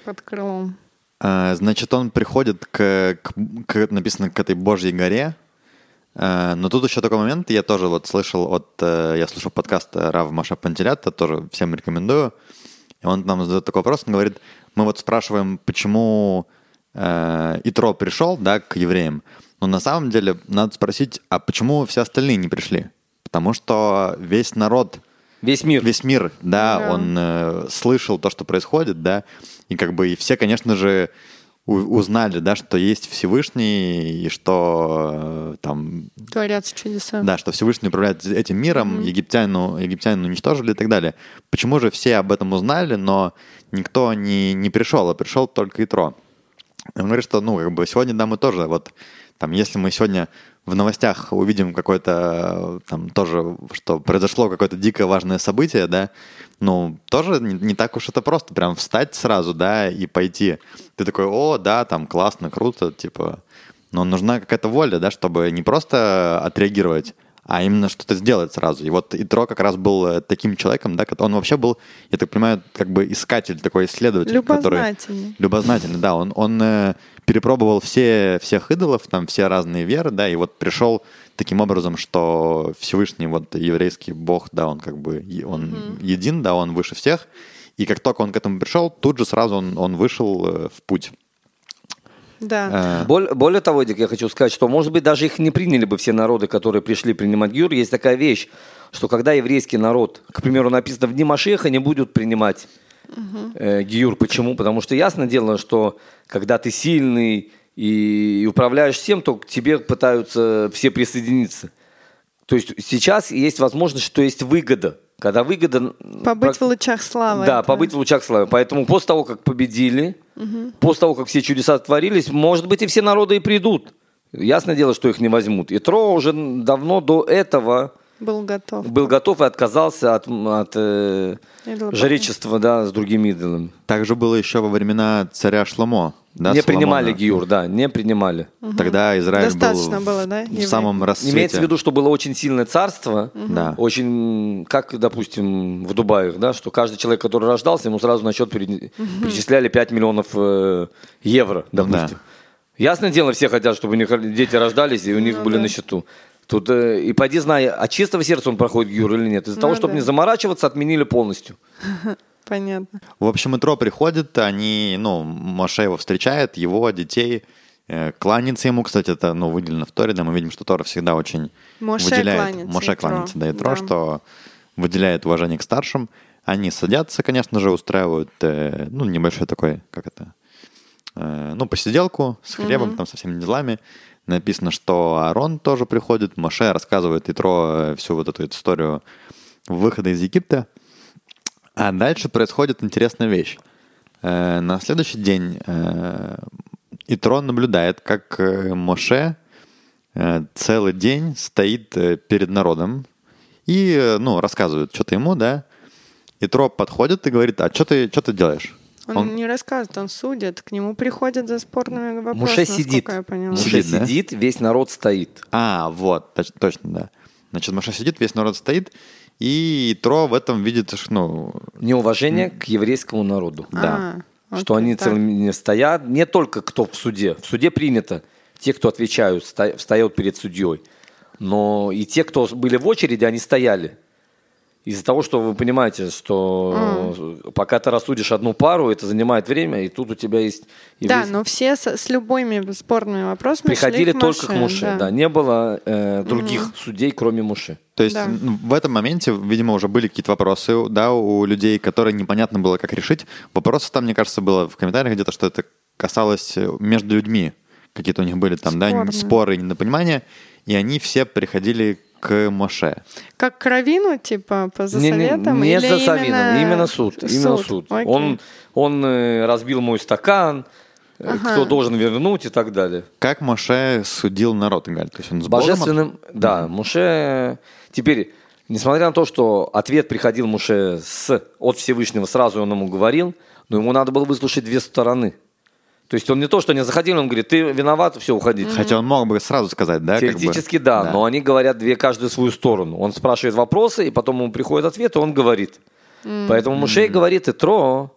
под крылом. Э, Значит, он приходит к, к- к- написано, к этой Божьей горе. Э, Но тут еще такой момент, я тоже вот слышал от, э, я слушал подкаст Рав Маша Пантелята, тоже всем рекомендую. И он нам задает такой вопрос, он говорит, мы вот спрашиваем, почему э, Итро пришел, да, к евреям. Но на самом деле надо спросить, а почему все остальные не пришли? Потому что весь народ Весь мир. весь мир, да, Да. он э, слышал то, что происходит, да, и как бы и все, конечно же, узнали, да, что есть Всевышний и что э, там, Творятся чудеса. да, что Всевышний управляет этим миром, египтянину, египтянину уничтожили и так далее. Почему же все об этом узнали, но никто не, не пришел, а пришел только Итро? Он говорит, что, ну, как бы сегодня, да, мы тоже вот там, если мы сегодня в новостях увидим какое-то там тоже, что произошло какое-то дикое важное событие, да, ну, тоже не, не так уж это просто, прям встать сразу, да, и пойти. Ты такой, о, да, там классно, круто, типа, но нужна какая-то воля, да, чтобы не просто отреагировать, а именно что-то сделать сразу. И вот Итро как раз был э, таким человеком, да, он вообще был, я так понимаю, как бы искатель, такой исследователь. Любознательный. Который, любознательный, да. Он, он э, перепробовал все, всех идолов, там все разные веры, да, и вот пришел таким образом, что Всевышний, вот еврейский бог, да, он как бы, он mm-hmm. един, да, он выше всех. И как только он к этому пришел, тут же сразу он, он вышел э, в путь. Да. Э, более, более того, Дик, я хочу сказать, что, может быть, даже их не приняли бы все народы, которые пришли принимать Гюр. Есть такая вещь, что когда еврейский народ, к примеру, написано в дни Машеха, не будут принимать угу. э, Гюр. Почему? Потому что ясно дело, что когда ты сильный и, и управляешь всем, то к тебе пытаются все присоединиться. То есть сейчас есть возможность, что есть выгода. Когда выгода... Побыть в лучах славы. Да, это. побыть в лучах славы. Поэтому после того, как победили, угу. после того, как все чудеса творились, может быть, и все народы и придут. Ясное дело, что их не возьмут. И Тро уже давно до этого был готов. Был готов и отказался от, от э, жречества да, с другими идолами. Также было еще во времена царя Шломо. Да, не Соломона. принимали Гиюр, да, не принимали. Угу. Тогда Израиль Достаточно был было, да, в самом расцвете. Имеется в виду, что было очень сильное царство, угу. да. очень, как, допустим, в Дубае, да, что каждый человек, который рождался, ему сразу на счет перечисляли 5 миллионов э, евро, допустим. Да. Ясное дело, все хотят, чтобы у них дети рождались, и у них ну, были да. на счету. Тут э, и пойди знай, от чистого сердца он проходит Гюр или нет. Из-за ну, того, чтобы да. не заморачиваться, отменили полностью. Понятно. В общем, Итро приходит, они, ну, Моше его встречает, его детей, э, кланяется ему, кстати, это, ну, выделено в Торе, да, мы видим, что Тора всегда очень Моше выделяет. Кланяется, Моше кланяется, да, Итро, да. что выделяет уважение к старшим. Они садятся, конечно же, устраивают, э, ну, небольшой такой, как это, э, ну, посиделку с хлебом, mm-hmm. там, со всеми делами написано, что Аарон тоже приходит, Моше рассказывает Итро всю вот эту историю выхода из Египта. А дальше происходит интересная вещь. Э, на следующий день э, Итро наблюдает, как э, Моше целый день стоит перед народом и, ну, рассказывает что-то ему, да. Итро подходит и говорит, а что ты, что ты делаешь? Он, он не рассказывает, он судит. К нему приходят за спорными вопросами, Муше сидит. я поняла. Муше сидит, да? сидит, весь народ стоит. А, вот, точ, точно, да. Значит, Муше сидит, весь народ стоит, и Тро в этом видит, ну... Неуважение к еврейскому народу. Да. А, что они целыми стоят. Не только кто в суде. В суде принято. Те, кто отвечают, встают перед судьей. Но и те, кто были в очереди, они стояли. Из-за того, что вы понимаете, что mm. пока ты рассудишь одну пару, это занимает время, и тут у тебя есть... Да, весь... но все с, с любыми спорными вопросами Приходили к только Муше, к Муше, да. да. Не было э, других mm. судей, кроме Муши. То есть да. в этом моменте, видимо, уже были какие-то вопросы, да, у людей, которые непонятно было, как решить. Вопросы там, мне кажется, было в комментариях где-то, что это касалось э, между людьми. Какие-то у них были там, Спорные. да, споры и недопонимания. И они все приходили к Моше. Как к Равину, типа, по за советом? Не, не, не за именно... именно суд. суд. Именно суд. Он, он э, разбил мой стакан, э, ага. кто должен вернуть и так далее. Как Моше судил народ, Галь? То есть он с Божественным, Богом? да, Моше... Теперь, несмотря на то, что ответ приходил Моше с, от Всевышнего, сразу он ему говорил, но ему надо было выслушать две стороны. То есть он не то, что не заходил, он говорит, ты виноват, все, уходи. Хотя он мог бы сразу сказать, да? Теоретически как бы? да, да, но они говорят две каждую свою сторону. Он спрашивает вопросы, и потом ему приходит ответ, и он говорит. Mm. Поэтому Мушей mm. говорит, Итро,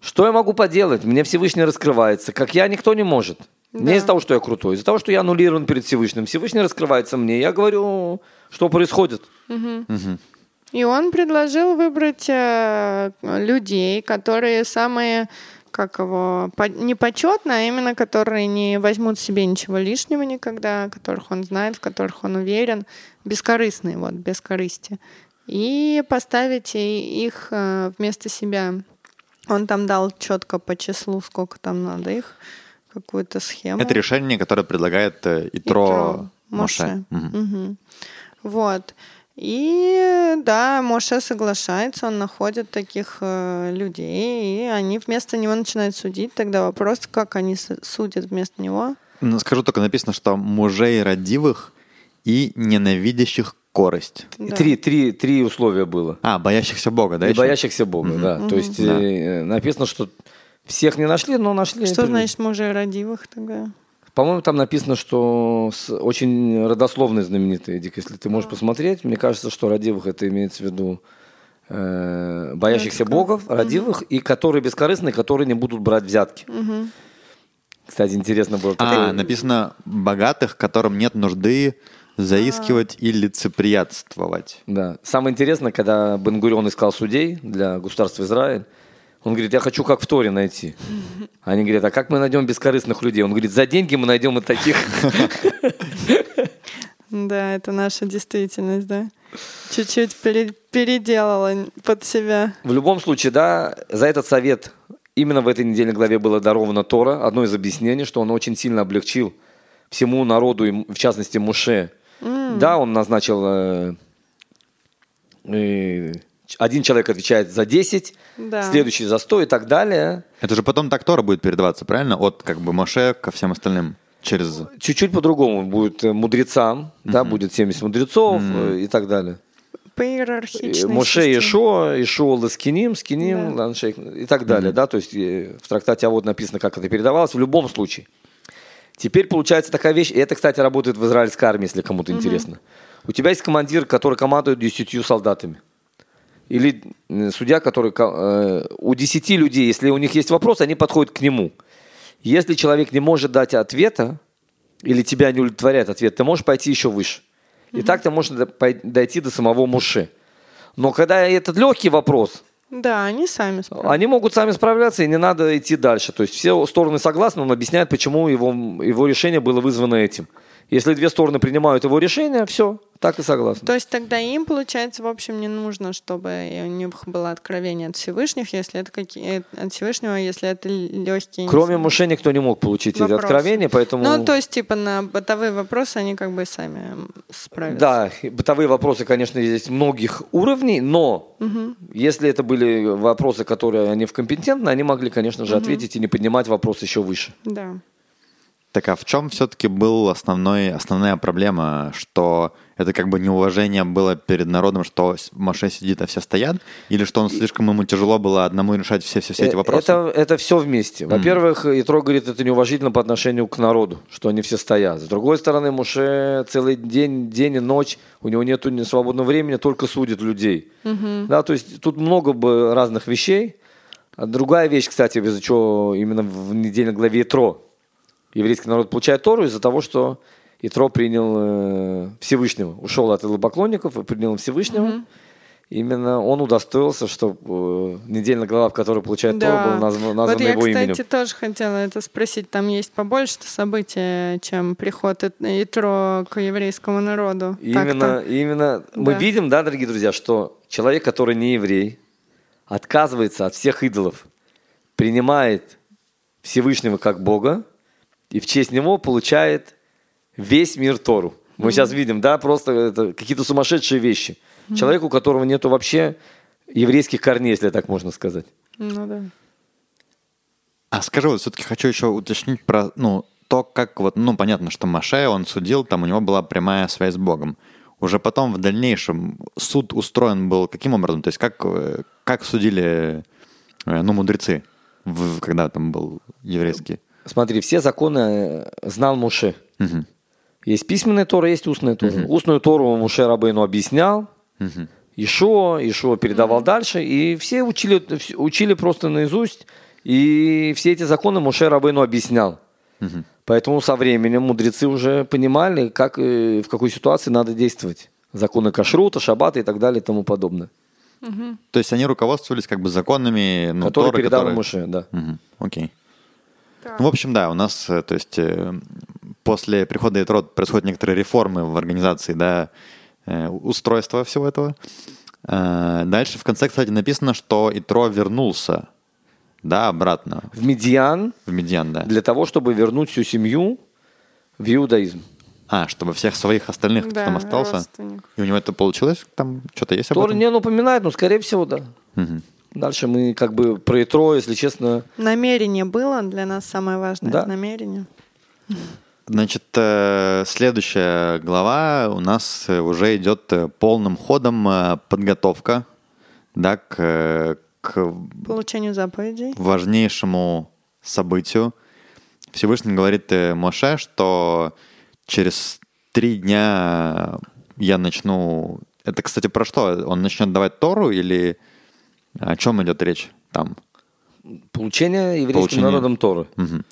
что я могу поделать? Мне Всевышний раскрывается, как я никто не может. Да. Не из-за того, что я крутой, из-за того, что я аннулирован перед Всевышним. Всевышний раскрывается мне, я говорю, что происходит. Mm-hmm. Mm-hmm. И он предложил выбрать э, людей, которые самые как его, непочетно, а именно которые не возьмут себе ничего лишнего никогда, которых он знает, в которых он уверен, бескорыстные, вот, без корысти. И поставить их э, вместо себя. Он там дал четко по числу, сколько там надо их, какую-то схему. Это решение, которое предлагает э, Итро, Итро Моше. Моше. Угу. Угу. Вот. И да, Моше соглашается, он находит таких э, людей, и они вместо него начинают судить. Тогда вопрос, как они судят вместо него? Ну, Скажу только, написано, что мужей родивых и ненавидящих корость. Да. Три, три, три условия было. А, боящихся Бога, да? и еще? боящихся Бога, да. То есть Да. э, написано, что всех не нашли, но нашли. Что значит мужей родивых тогда? По-моему, там написано, что с- очень родословный знаменитый, Эдик, если ты можешь посмотреть. Мне кажется, что родивых это имеется в виду э, боящихся богов, родивых, и которые бескорыстные, которые не будут брать взятки. Кстати, интересно было. А, написано богатых, которым нет нужды заискивать и лицеприятствовать. Да. Самое интересное, когда Бенгурион искал судей для государства Израиль, он говорит, я хочу как в Торе найти. Они говорят, а как мы найдем бескорыстных людей? Он говорит, за деньги мы найдем и таких. Да, это наша действительность, да. Чуть-чуть пере- переделала под себя. В любом случае, да, за этот совет именно в этой недельной главе было даровано Тора. Одно из объяснений, что он очень сильно облегчил всему народу, и в частности Муше. Да, он назначил... э, э, один человек отвечает за 10, Да. следующий за 100 и так далее. Это же потом так Тора будет передаваться, правильно? От как бы Моше ко всем остальным. Через... Чуть-чуть по-другому будет э, мудрецам, да, будет 70 мудрецов э, и так далее. По иерархичной Моше системе. Ишо, Ишо Ласкиним, Скиним, Да. Ланшейх и так далее, да, то есть э, в трактате а вот написано, как это передавалось, в любом случае. Теперь получается такая вещь, и это, кстати, работает в израильской армии, если кому-то интересно. У тебя есть командир, который командует десятью солдатами. Или судья, который ко- э, у десяти людей, если у них есть вопрос, они подходят к нему. Если человек не может дать ответа, или тебя не удовлетворяет ответ, ты можешь пойти еще выше. И так ты можешь дойти до самого Муше. Но когда этот легкий вопрос, Да, они сами справятся. они могут сами справляться, и не надо идти дальше. То есть все стороны согласны, он объясняет, почему его, его решение было вызвано этим. Если две стороны принимают его решение, все, так и согласны. То есть тогда им, получается, в общем, не нужно, чтобы у них было откровение от Всевышних, если это какие от Всевышнего, если это легкие. Кроме Муше никто не мог получить эти Вопросы. откровения, поэтому... Ну, то есть, типа, на бытовые вопросы они как бы сами справятся. Да, бытовые вопросы, конечно, есть многих уровней, но если это были вопросы, которые они в компетентны, они могли, конечно же, ответить и не поднимать вопрос еще выше. Да. Так а в чем все-таки был основной, основная проблема, что это как бы неуважение было перед народом, что Моше сидит, а все стоят? Или что он слишком ему тяжело было одному решать все-все-все эти Э, вопросы? Это, это все вместе. Во-первых, Итро говорит, это неуважительно по отношению к народу, что они все стоят. С другой стороны, Муше целый день, день и ночь, у него нет свободного времени, только судит людей. Да, то есть тут много бы разных вещей. А другая вещь, кстати, из-за чего именно в недельной главе Итро еврейский народ получает Тору из-за того, что Итро принял э, Всевышнего, ушел от идолопоклонников и принял Всевышнего. Именно он удостоился, что э, недельная глава, в которой получает Тору, была назва- названа вот я, его кстати, именем. тоже хотела это спросить. Там есть побольше событий, чем приход Итро к еврейскому народу. Именно, именно мы Да. видим, да, дорогие друзья, что человек, который не еврей, отказывается от всех идолов, принимает Всевышнего как Бога, и в честь него получает весь мир Тору. Мы сейчас видим, да, просто это какие-то сумасшедшие вещи. Человек, у которого нету вообще еврейских корней, если так можно сказать. Ну да. А скажи, вот все-таки хочу еще уточнить про, ну, то, как вот, ну, понятно, что Маше, он судил, там у него была прямая связь с Богом. Уже потом, в дальнейшем, суд устроен был каким образом? То есть как, э, как судили, э, ну, мудрецы, в- когда там был еврейский? Смотри, все законы э, знал Муше. Есть письменная Тора, есть устная Тора. Устную Тору Муше Рабейну объяснял, Ишо, Ишо передавал дальше, и все учили, учили просто наизусть, и все эти законы Муше Рабейну объяснял. Поэтому со временем мудрецы уже понимали, как, э, в какой ситуации надо действовать. Законы кашрута, шаббата и так далее и тому подобное. То есть они руководствовались как бы законами, ну, которые Торы, передал которые- Муше, да. Мгм, Окей. Ну, в общем, да, у нас, э, то есть, э, после прихода Итро происходят некоторые реформы в организации, да, э, устройства всего этого. Дальше в конце, кстати, написано, что Итро вернулся, да, обратно В Медиан в Медиан, да. для того, чтобы вернуть всю семью в иудаизм. А, чтобы всех своих остальных, кто Да, там остался. И у него это получилось? Там что-то есть об Тора этом? не напоминает, но скорее всего, да. Мгм. Дальше мы как бы про Итро, если честно, Намерение было для нас самое важное. Да. Намерение. Значит, э, следующая глава у нас уже идет э, полным ходом э, подготовка да, к, к Получению заповедей. важнейшему событию. Всевышний говорит Моше, что через три дня я начну... Это, кстати, про что? Он начнет давать Тору или о чем идет речь там? Получение еврейским Получение. народом Торы. Мгм.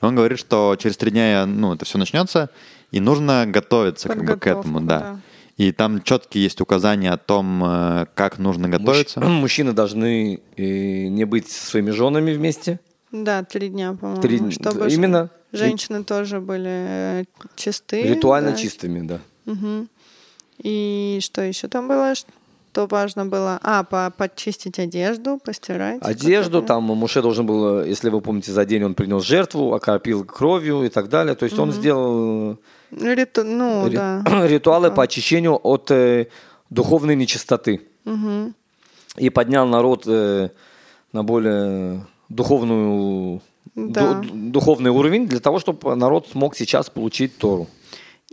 И он говорит, что через три дня ну, это все начнется, и нужно готовиться как бы к этому, да. да. И там четкие есть указания о том, э, как нужно готовиться. Мужч- Мужчины должны э, не быть со своими женами вместе. Да, три дня, по-моему. Три- Чтобы именно. женщины тоже были э, чисты. Ритуально да. чистыми, да. Мгм. И что еще там было? Что важно было? А, по подчистить одежду, постирать. Одежду, там Муше должен был, э, если вы помните, за день он принес жертву, окропил кровью и так далее. То есть он сделал Риту- Ну, ри- да. ритуалы по очищению от э, духовной нечистоты. Мгм. И поднял народ э, на более духовную, Да. ду- духовный уровень для того, чтобы народ смог сейчас получить Тору.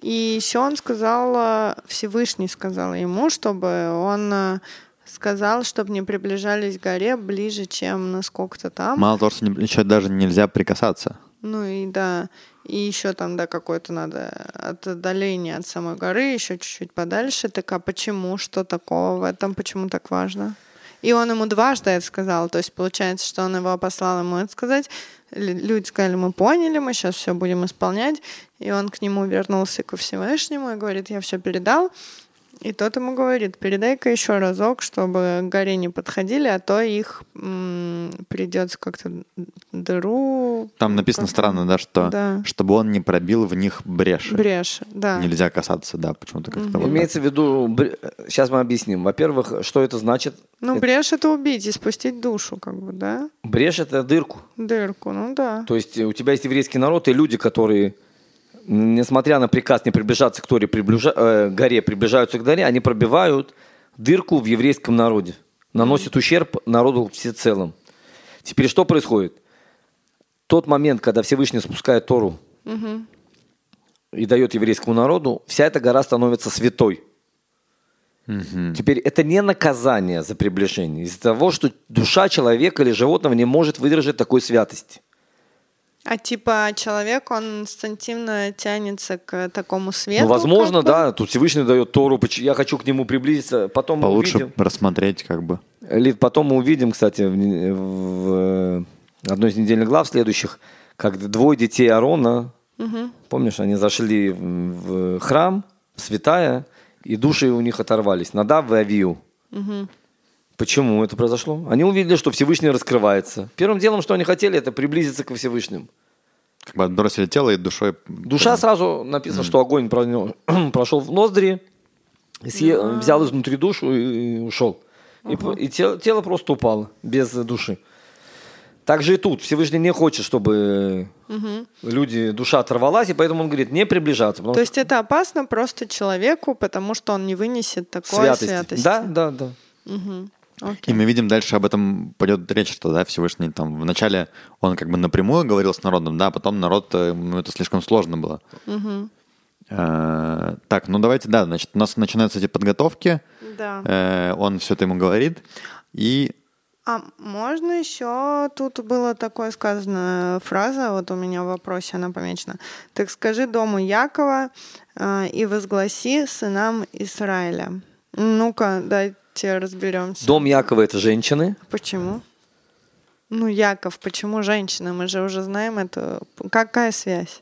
И еще он сказал, э, Всевышний сказал ему, чтобы он э, сказал, чтобы не приближались к горе ближе, чем на сколько-то там. Мало того, что не- еще даже нельзя прикасаться. Ну и да, и еще там, да, какое-то надо отдаление от самой горы, еще чуть-чуть подальше. Так а почему? Что такого в этом? Почему так важно? И он ему дважды это сказал. То есть получается, что он его послал ему это сказать. Лю- Люди сказали, мы поняли, мы сейчас все будем исполнять. И он к нему вернулся ко Всевышнему и говорит, я все передал. И тот ему говорит, передай-ка еще разок, чтобы к горе не подходили, а то их м, придется как-то дыру... Там написано как-то- странно, да, что Да. чтобы он не пробил в них бреши. Брешь, да. Нельзя касаться, да, почему-то как-то вот так. Имеется в виду, сейчас мы объясним. Во-первых, что это значит? Ну, брешь — это убить и спустить душу, как бы, да? Брешь – это дырку. Дырку, ну да. То есть у тебя есть еврейский народ и люди, которые, несмотря на приказ не приближаться к Торе, приближа- э, горе, приближаются к горе, они пробивают дырку в еврейском народе, наносят ущерб народу всецелом. Теперь что происходит? Тот момент, когда Всевышний спускает Тору и дает еврейскому народу, вся эта гора становится святой. Теперь это не наказание за приближение. Из-за того, что душа человека или животного не может выдержать такой святости. А типа человек, он инстинктивно тянется к такому свету. Ну, возможно, да. Тут Всевышний дает Тору, я хочу к нему приблизиться. Потом мы Получше увидим. рассмотреть как бы. Лид, потом мы увидим, кстати, в, в, одной из недельных глав следующих, как двое детей Аарона, помнишь, они зашли в, храм, в святая, и души у них оторвались. Надав и Авию. Почему это произошло? Они увидели, что Всевышний раскрывается. Первым делом, что они хотели, это приблизиться к Всевышнему. Как бы отбросили тело и душой... Душа сразу написано, что огонь про- прошел в ноздри, и съе- взял изнутри душу и, и ушел. И, по- и те- тело просто упало без души. Так же и тут. Всевышний не хочет, чтобы люди, душа оторвалась, и поэтому он говорит, не приближаться. То есть это опасно просто человеку, потому что он не вынесет такой святости. святости. Да, да, да. И мы видим дальше об этом пойдет речь, что да, Всевышний там вначале он как бы напрямую говорил с народом, да, а потом народ, э, ему это слишком сложно было. Э, Так, ну давайте, да, значит, у нас начинаются эти подготовки, Да. Э, он все это ему говорит, и А можно еще, тут было такое сказано фраза, вот у меня в вопросе она помечена. Так скажи дому Якова э, и возгласи сынам Израиля. Ну-ка, дайте разберемся. Дом Якова – это женщины. Почему? Ну, Яков, почему женщина? Мы же уже знаем это. Какая связь?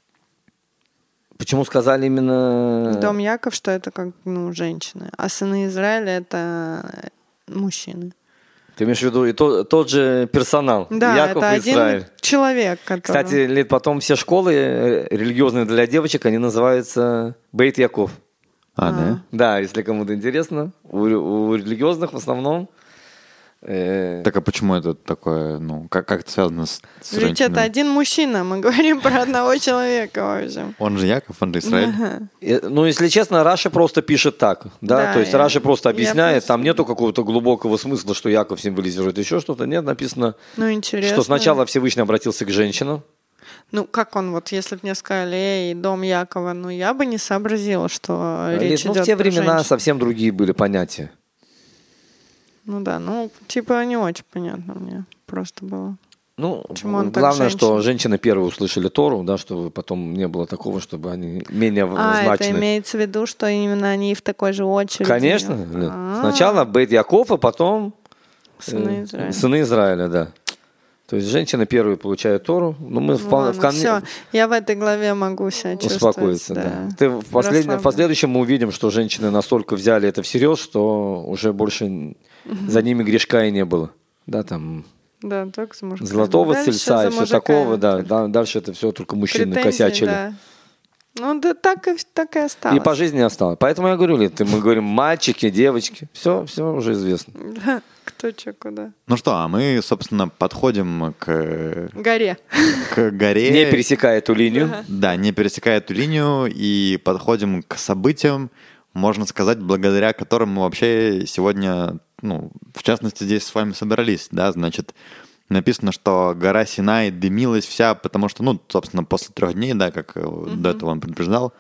Почему сказали именно... Дом Яков, что это как, ну, женщины. А сыны Израиля — это мужчины. Ты имеешь в виду и то- тот же персонал, Да, Яков это и Израиль. один человек, который... Кстати, лет потом все школы э, религиозные для девочек, они называются Бейт Яков. А, да? Да, если кому-то интересно. У, у религиозных в основном. э, Так а почему это такое, ну, как, как это связано с, с Ведь женщиной? это один мужчина, мы говорим про одного человека, в общем. Он же Яков, он же Израиль. э, ну, если честно, Раши просто пишет так. Да, Да, то есть я- Раши просто объясняет, просто- там нету какого-то глубокого смысла, что Яков символизирует еще что-то. Нет, написано, Ну, интересно. что сначала Всевышний обратился к женщинам. Ну, как он, вот, если бы мне сказали, эй, дом Якова, ну, я бы не сообразила, что речь ну, идет в те времена женщин. совсем другие были понятия. Ну да, ну, типа, не очень понятно мне просто было. Ну, Почему он главное, что женщин? женщины первые услышали Тору, да, чтобы потом не было такого, чтобы они менее А, это значны. имеется в виду, что именно они в такой же очереди? Конечно. А, Сначала Бейт Яков, а потом Сыны э, Израиля. сыны Израиля, да. То есть женщины первые получают Тору. Ну, мы Ну, вполне, в ладно, кон- всё, я в этой главе могу себя чувствовать. успокоиться, да. да. Ты в, последнем, в последующем мы увидим, что женщины настолько взяли это всерьез, что уже больше за ними грешка и не было. Да, там Да, только за мужиками. золотого Дальше и все такого, да, да. Дальше это все только мужчины Претензии, косячили. да. Ну, да так и, так и осталось. И по жизни осталось. Поэтому я говорю, Лид, мы говорим мальчики, девочки. Все, все уже известно. Да, кто что куда. Ну что, а мы, собственно, подходим к, Горе. к горе. Не пересекая эту линию. Да, не пересекая эту линию и подходим к событиям, можно сказать, благодаря которым мы вообще сегодня, ну, в частности, здесь с вами собрались, да, значит, написано, что гора Синай дымилась вся, потому что, ну, собственно, после трех дней, да, как э, до этого он предупреждал,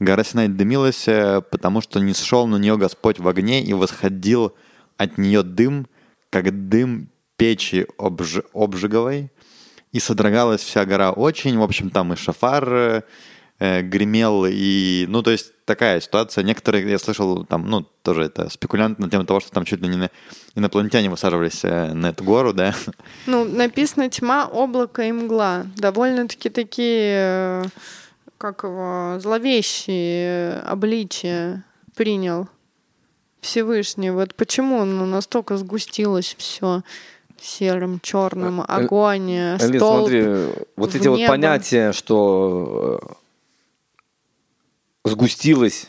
гора Синай дымилась, э, потому что не сшел на нее Господь в огне и восходил от нее дым, как дым печи обж- обжиговой, и содрогалась вся гора очень. В общем, там и шафар э, э, гремел, и, ну, то есть такая ситуация. Некоторые, я слышал, там, ну, тоже это спекулянт на тему того, что там чуть ли не инопланетяне высаживались э, на эту гору, да. Ну, написано тьма, облако и мгла. Довольно-таки такие, э, как его, зловещие обличия принял Всевышний. Вот почему ну, настолько сгустилось все серым, черным, Э, огонь, э, Лиз, столб. смотри, вот эти вот небо. понятия, что э, сгустилось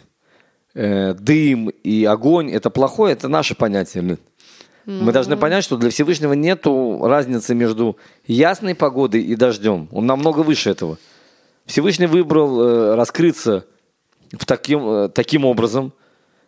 э, дым и огонь, это плохое, это наше понятие. Лин. Мы должны понять, что для Всевышнего нету разницы между ясной погодой и дождем. Он намного выше этого. Всевышний выбрал э, раскрыться в таким, э, таким образом.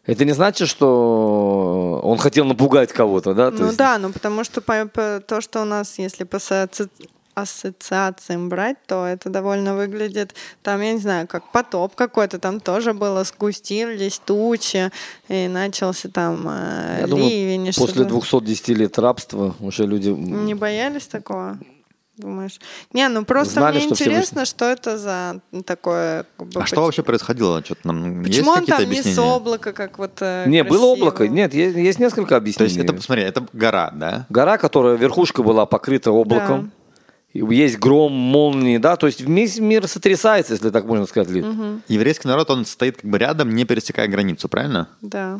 Это не значит, что он хотел напугать кого-то, да? То Ну есть- да, ну потому что по- по- то, что у нас, если по асоци- ассоциациям брать, то это довольно выглядит, там, я не знаю, как потоп какой-то, там тоже было, сгустились тучи, и начался там э, Я думаю, ливень. и после что-то. 210 лет рабства уже люди... Не боялись такого? Думаешь? Не, ну просто Знали, мне что интересно, что это за такое... как бы, А что вообще происходило? Что-то нам есть Почему он какие-то там не объяснения? с облака, как вот э, Не, было красиво? облако. Нет, есть, есть несколько То объяснений. есть это, смотри, это гора, да? Гора, которая верхушка была покрыта облаком. И Есть гром, молнии, да, то есть весь мир сотрясается, если так можно сказать. Лид. Еврейский народ, он стоит как бы рядом, не пересекая границу, правильно? Да.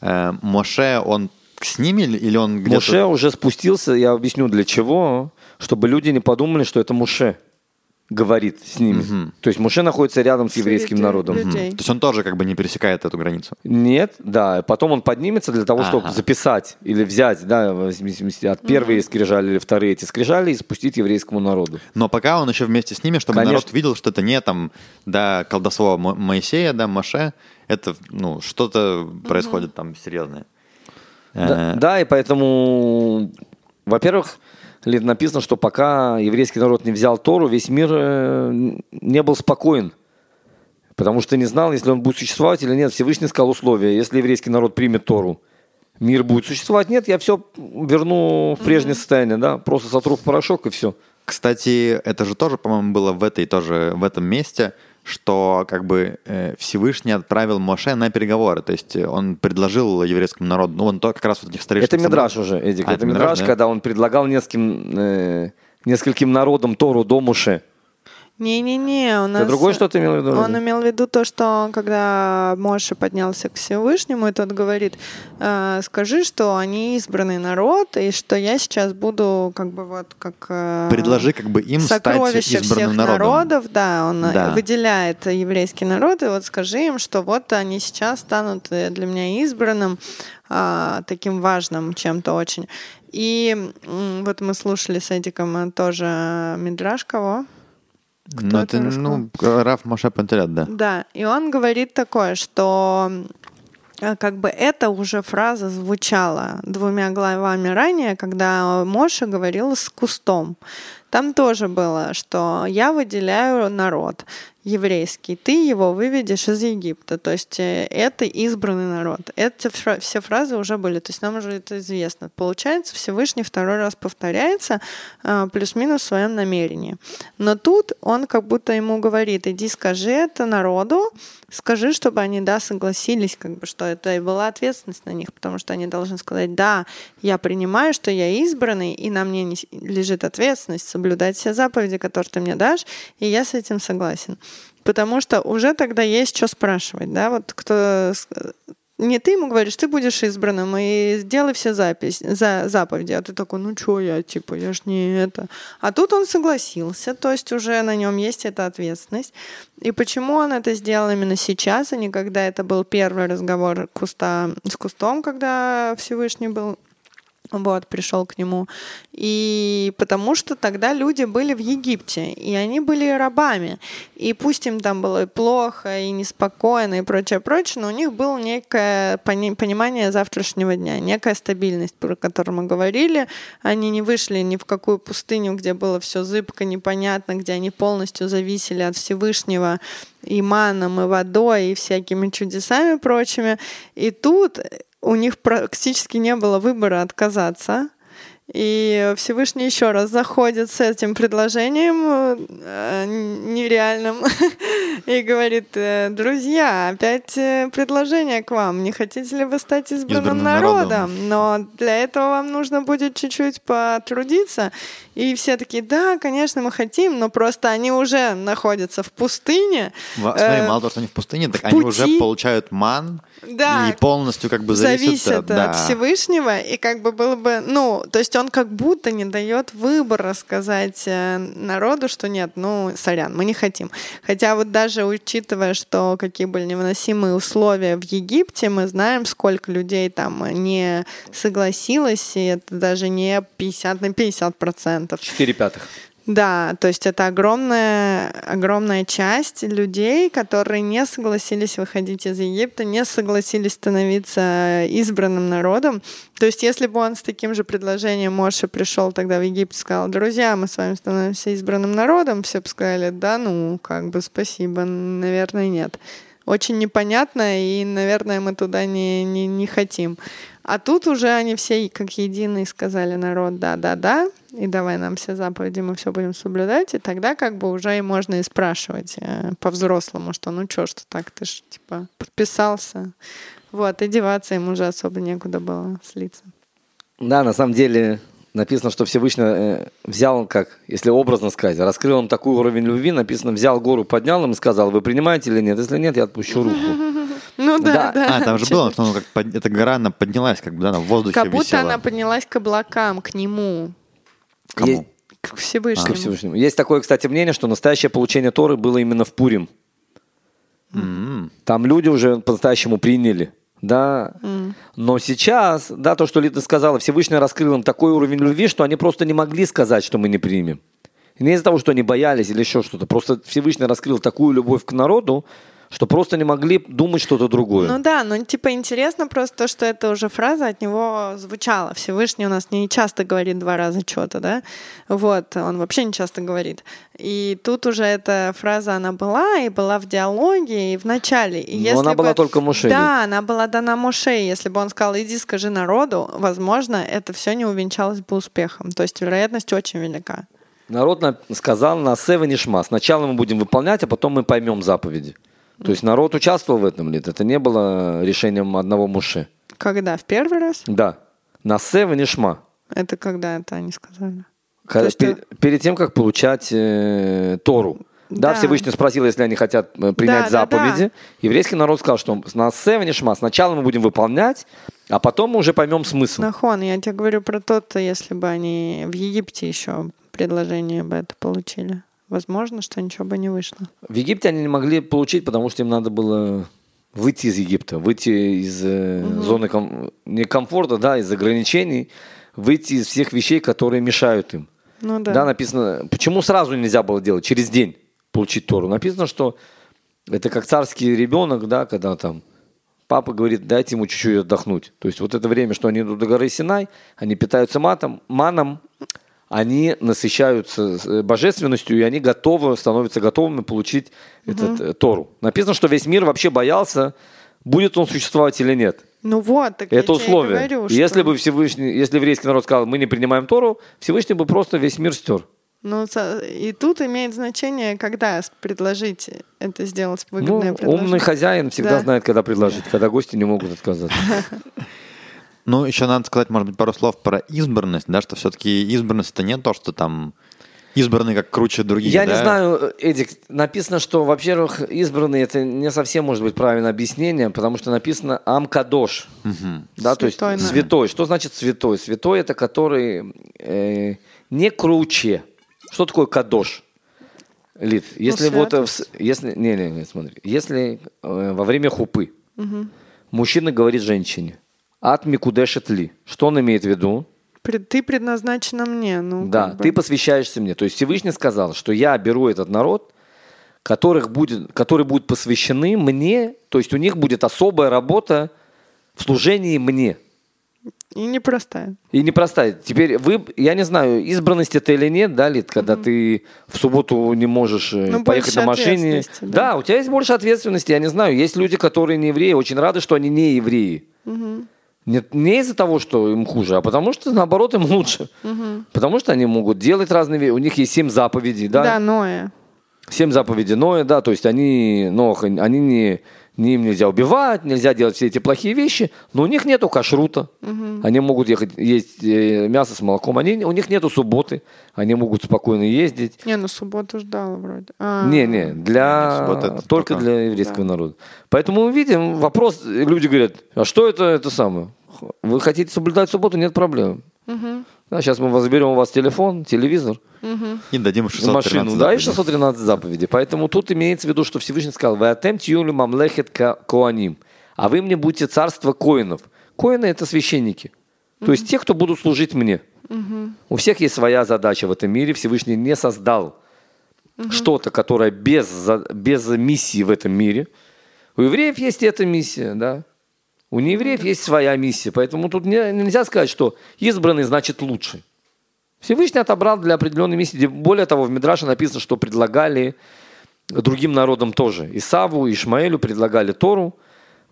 Э, Моше, он с ними или он где-то... Муше уже спустился, я объясню для чего, чтобы люди не подумали, что это Муше говорит с ними. То есть Муше находится рядом с еврейским Среди народом. людей. То есть он тоже как бы не пересекает эту границу. Нет, да, потом он поднимется для того, чтобы Ага. записать или взять, да, от первые скрижали или вторые эти скрижали и спустить еврейскому народу. Но пока он еще вместе с ними, чтобы Конечно. народ видел, что это не там, да, колдовство Мо- Моисея, да, Моше, это, ну, что-то происходит там серьезное. Да, Э, да, и поэтому, во-первых, написано, что пока еврейский народ не взял Тору, весь мир э, не был спокоен. Потому что не знал, если он будет существовать или нет. Всевышний сказал условия. Если еврейский народ примет Тору, мир будет существовать. Нет, я все верну в прежнее состояние, да, просто сотру в порошок и все. Кстати, это же тоже, по-моему, было в этой тоже в этом месте, что как бы э, Всевышний отправил Моше на переговоры, то есть э, он предложил еврейскому народу, ну он то как раз вот этих старейшин. Это. Мидраш уже, Эдик. А, это это Мидраш, да? когда он предлагал нескольким, э, нескольким народам Тору до Муше. Не-не-не, у нас... другое что ты имел в виду, Он имел в виду то, что когда Моше поднялся к Всевышнему, и тот говорит, «Э, скажи, что они избранный народ, и что я сейчас буду как бы вот как... э, Предложи как бы им стать сокровище избранным всех народом. народов, да, он Да. выделяет еврейский народ, и вот скажи им, что вот они сейчас станут э, для меня избранным, таким важным чем-то очень. И вот мы слушали с Эдиком тоже Мидраш кого? Ну, это, это ну, Раф Моше Пантелят, да. Да, и он говорит такое, что э, как бы эта уже фраза звучала двумя главами ранее, когда Моша говорил с кустом. там тоже было, что я выделяю народ еврейский, ты его выведешь из Египта. То есть э, это избранный народ. Эти все фразы уже были, то есть нам уже это известно. Получается, Всевышний второй раз повторяется э, плюс-минус в своем намерении. Но тут он как будто ему говорит, иди скажи это народу, скажи, чтобы они, да, согласились, как бы, что это и была ответственность на них, потому что они должны сказать, да, я принимаю, что я избранный, и на мне лежит ответственность соблюдать все заповеди, которые ты мне дашь, и я с этим согласен потому что уже тогда есть что спрашивать, да, вот кто не ты ему говоришь, ты будешь избранным и сделай все запись, за, заповеди. А ты такой, ну что я, типа, я ж не это. А тут он согласился, то есть уже на нем есть эта ответственность. И почему он это сделал именно сейчас, а не когда это был первый разговор куста, с кустом, когда Всевышний был вот, пришел к нему. И потому что тогда люди были в Египте, и они были рабами. И пусть им там было и плохо, и неспокойно, и прочее, прочее, но у них было некое понимание завтрашнего дня, некая стабильность, про которую мы говорили. Они не вышли ни в какую пустыню, где было все зыбко, непонятно, где они полностью зависели от Всевышнего и маном, и водой, и всякими чудесами прочими. И тут у них практически не было выбора отказаться. И Всевышний еще раз заходит с этим предложением э, нереальным и говорит, «Э, друзья, опять э, предложение к вам. Не хотите ли вы стать избранным, избранным народом? народом? Но для этого вам нужно будет чуть-чуть потрудиться. И все такие, да, конечно, мы хотим, но просто они уже находятся в пустыне. Смотри, э, мало того, что они в пустыне, так в они уже получают ман да, и полностью как бы зависят, зависят да. от Всевышнего. И как бы было бы, ну, то есть он как будто не дает выбора сказать э, народу, что нет, ну, сорян, мы не хотим. Хотя вот даже учитывая, что какие были невыносимые условия в Египте, мы знаем, сколько людей там не согласилось, и это даже не 50 на 50 процентов процентов. Четыре пятых. Да, то есть это огромная, огромная часть людей, которые не согласились выходить из Египта, не согласились становиться избранным народом. То есть если бы он с таким же предложением Моше пришел тогда в Египет и сказал, друзья, мы с вами становимся избранным народом, все бы сказали, да ну, как бы спасибо, наверное, нет. Очень непонятно, и, наверное, мы туда не, не, не хотим. А тут уже они все как единый сказали народ да-да-да, и давай нам все заповеди, мы все будем соблюдать, и тогда как бы уже и можно и спрашивать э, по-взрослому, что ну чё, что так, ты ж типа подписался. Вот, и деваться им уже особо некуда было слиться. Да, на самом деле написано, что Всевышний э, взял, как, если образно сказать, раскрыл им такой уровень любви, написано, взял гору, поднял им и сказал, вы принимаете или нет? Если нет, я отпущу руку. Ну да, да. А, там же было, что как эта гора, она поднялась, как бы, да, она в воздухе Как будто она поднялась к облакам, к нему. Кому? Есть, к Всевышнему. А. К Всевышнему. Есть такое, кстати, мнение, что настоящее получение Торы было именно в Пурим. Mm-hmm. Там люди уже по-настоящему приняли. Да. Mm. Но сейчас, да, то, что Лита сказала, Всевышний раскрыл им такой уровень любви, что они просто не могли сказать, что мы не примем. Не из-за того, что они боялись или еще что-то. Просто Всевышний раскрыл такую любовь к народу, что просто не могли думать что-то другое. Ну да, ну типа интересно просто то, что эта уже фраза от него звучала. Всевышний у нас не часто говорит два раза что-то, да? Вот, он вообще не часто говорит. И тут уже эта фраза, она была, и была в диалоге, и в начале. И Но она бы... была только Моше. Да, она была дана Моше. Если бы он сказал, иди скажи народу, возможно, это все не увенчалось бы успехом. То есть вероятность очень велика. Народ сказал на Сева Нишма. Сначала мы будем выполнять, а потом мы поймем заповеди. То есть народ участвовал в этом ли? Это не было решением одного муши. Когда? В первый раз? Да. На Сева Нишма. Это когда это они сказали? Когда, есть, пер, перед тем, как получать э, Тору. Да, да, Всевышний спросил, если они хотят э, принять да, заповеди. Да, да. Еврейский народ сказал, что на Сева Нишма сначала мы будем выполнять, а потом мы уже поймем смысл. Нахон, я тебе говорю про то, если бы они в Египте еще предложение бы это получили возможно, что ничего бы не вышло. В Египте они не могли получить, потому что им надо было выйти из Египта, выйти из угу. зоны ком... не комфорта, да, из ограничений, выйти из всех вещей, которые мешают им. Ну да. Да, написано, почему сразу нельзя было делать, через день получить Тору. Написано, что это как царский ребенок, да, когда там папа говорит, дайте ему чуть-чуть отдохнуть. То есть вот это время, что они идут до горы Синай, они питаются матом, маном, они насыщаются э, божественностью, и они готовы, становятся готовыми получить этот э, Тору. Написано, что весь мир вообще боялся, будет он существовать или нет. Ну вот, так я Это и условие. говорю, И Если что- бы Всевышний, если еврейский народ сказал, мы не принимаем Тору, Всевышний бы просто весь мир стер. Ну, и тут имеет значение, когда предложить это сделать Ну, выгодное предложение. умный хозяин всегда Да. знает, когда предложить, когда гости не могут отказаться. Ну, еще надо сказать, может быть, пару слов про избранность, да, что все-таки избранность это не то, что там избранный как круче других. Я да? не знаю, Эдик, написано, что, во-первых, избранный это не совсем может быть правильное объяснение, потому что написано Амкадош. Да, то есть Святой. Что значит святой? Святой это который э, не круче. Что такое кадош? Лид, если вот э, в с- если не не не смотри, если э, во время хупы мужчина говорит женщине от микудешет ли, что он имеет в виду? Ты предназначена мне. Ну, Да, как бы. ты посвящаешься мне. То есть Всевышний сказал, что я беру этот народ, которых будет, которые будут посвящены мне, то есть у них будет особая работа в служении мне. И непростая. И непростая. Теперь вы, я не знаю, избранность это или нет, да, Лид, когда ты в субботу не можешь э, Ну, поехать на машине. да. Да. у тебя есть больше ответственности, я не знаю. Есть люди, которые не евреи, очень рады, что они не евреи. Нет, не из-за того, что им хуже, а потому что, наоборот, им лучше. Потому что они могут делать разные вещи. У них есть семь заповедей, да? Да, Ноя. Семь заповедей Ноя, да, то есть они, Нох, они не, им нельзя убивать, нельзя делать все эти плохие вещи, но у них нету кашрута, они могут ехать есть э, мясо с молоком, они, у них нету субботы, они могут спокойно ездить. Не, ну субботу ждала вроде. А, Не, не, для Суббота это только только- для еврейского народа. Поэтому мы видим вопрос, люди говорят, а что это это самое? Вы хотите соблюдать субботу, нет проблем. Да, сейчас мы заберем у вас телефон, телевизор. И дадим 613 машину, да, и заповедей. 613 заповедей. Поэтому тут имеется в виду, что Всевышний сказал, вы атем тюлю мамлехет коаним, а вы мне будете царство коинов. Коины это священники. То есть те, кто будут служить мне. У всех есть своя задача в этом мире. Всевышний не создал что-то, которое без, без миссии в этом мире. У евреев есть эта миссия, да. У неевреев есть своя миссия. Поэтому тут не- нельзя сказать, что избранный значит лучше. Всевышний отобрал для определенной миссии. Более того, в Мидраше написано, что предлагали другим народам тоже. Исаву, Ишмаэлю предлагали Тору.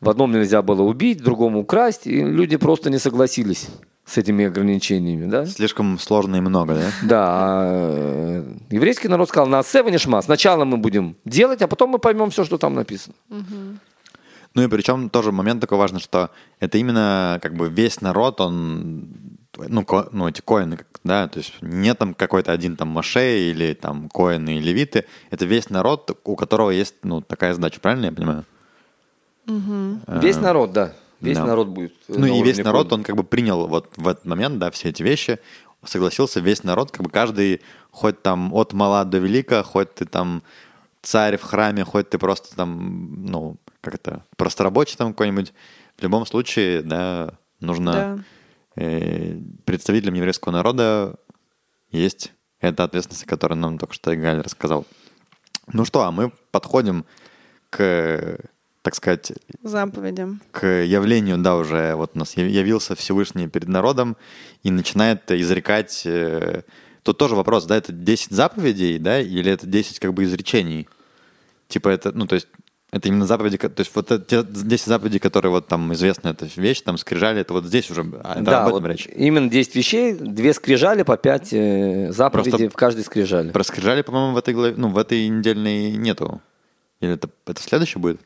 В одном нельзя было убить, в другом украсть. И люди просто не согласились с этими ограничениями. Да, Слишком сложно и много, да? да а, э, еврейский народ сказал, на Севанишма, сначала мы будем делать, а потом мы поймем все, что там написано. Ну и причем тоже момент такой важный, что это именно как бы весь народ, он, ну, ко- ну эти коины, как- да, то есть не там какой-то один там Маше или там коины и левиты, это весь народ, у которого есть, ну, такая задача, правильно я понимаю? Весь народ, да. Весь да. народ будет. э, Ну на и весь народ, коина. он как бы принял вот в этот момент, да, все эти вещи, согласился весь народ, как бы каждый, хоть там от мала до велика, хоть ты там царь в храме, хоть ты просто там, ну, как это, просто рабочий там какой-нибудь, в любом случае, да, нужно Да. э, представителям еврейского народа есть эта ответственность, которую нам только что Игаль рассказал. Ну что, а мы подходим к, так сказать, Заповедям. к явлению, да, уже вот у нас яв- явился Всевышний перед народом и начинает изрекать... э, Тут тоже вопрос, да, это 10 заповедей, да, или это 10 как бы изречений? Типа это, ну, то есть это именно заповеди, то есть вот это те 10 заповедей, которые вот там известна эта вещь, там скрижали, это вот здесь уже, а, это Да, об этом вот речь. именно 10 вещей, две скрижали по 5 заповедей Просто- в каждой скрижали. Про скрижали, по-моему, в этой главе, ну, в этой недельной нету. Или это, это следующее будет?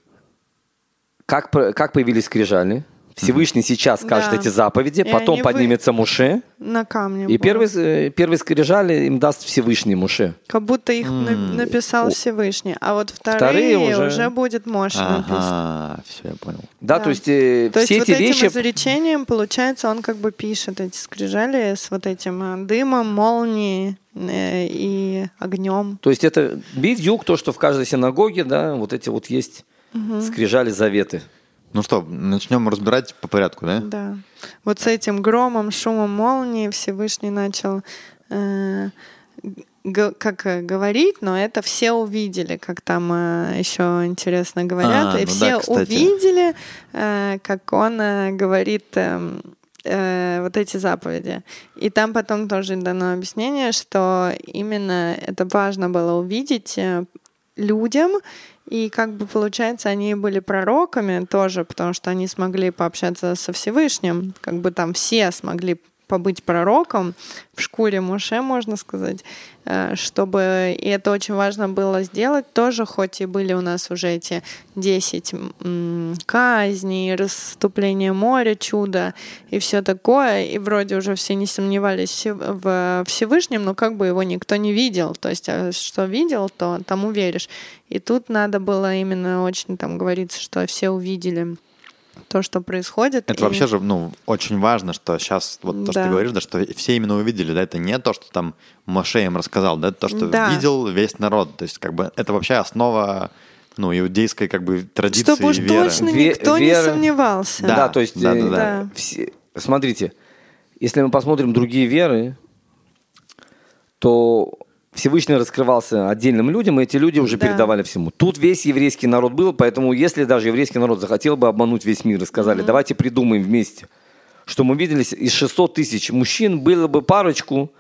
Как, как появились скрижали? Всевышний сейчас скажет Да. эти заповеди, И потом они вы- поднимется Муше, На камне. и будут. первый, э, первый скрижали им даст Всевышний Муше. Как будто их на- написал. Всевышний. А вот вторые, Вторые уже... уже- будет Моше написано. Ага, все, я понял. Да, Да. то есть э, То все есть эти вот вещи... этим изречением, получается, он как бы пишет эти скрижали с вот этим э, дымом, молнией э, и огнем. То есть это бедюк, то, что в каждой синагоге, да, вот эти вот есть скрижали заветы. Ну что, начнем разбирать по порядку, да? Да. Вот с этим громом, шумом молнии Всевышний начал э, как э, говорить, но это все увидели, как там э, еще интересно говорят, А, и ну все да, кстати. увидели, э, как он э, говорит эм, э, вот эти заповеди. И там потом тоже дано объяснение, что именно это важно было увидеть э, людям, и как бы получается, они были пророками тоже, потому что они смогли пообщаться со Всевышним, как бы там все смогли побыть пророком в шкуре Муше, можно сказать, э, чтобы, и это очень важно было сделать тоже, хоть и были у нас уже эти 10 казней, расступление моря, чудо и все такое, и вроде уже все не сомневались в Всевышнем, но как бы его никто не видел, то есть а что видел, то тому веришь. И тут надо было именно очень там говорится, что все увидели то, что происходит. Это и... вообще же, ну, очень важно, что сейчас, вот то, да. что ты говоришь, да, что все именно увидели, да, это не то, что там Моше им рассказал, да, это то, что да. видел весь народ, то есть как бы это вообще основа ну, иудейской как бы традиции Чтобы уж веры. точно никто Вера... не сомневался. Да, да то есть, да, да, да. Да. Все... смотрите, если мы посмотрим другие веры, то Всевышний раскрывался отдельным людям, и эти люди уже да. передавали всему. Тут весь еврейский народ был, поэтому если даже еврейский народ захотел бы обмануть весь мир и сказали, mm-hmm. давайте придумаем вместе, что мы видели из 600 тысяч мужчин, было бы парочку,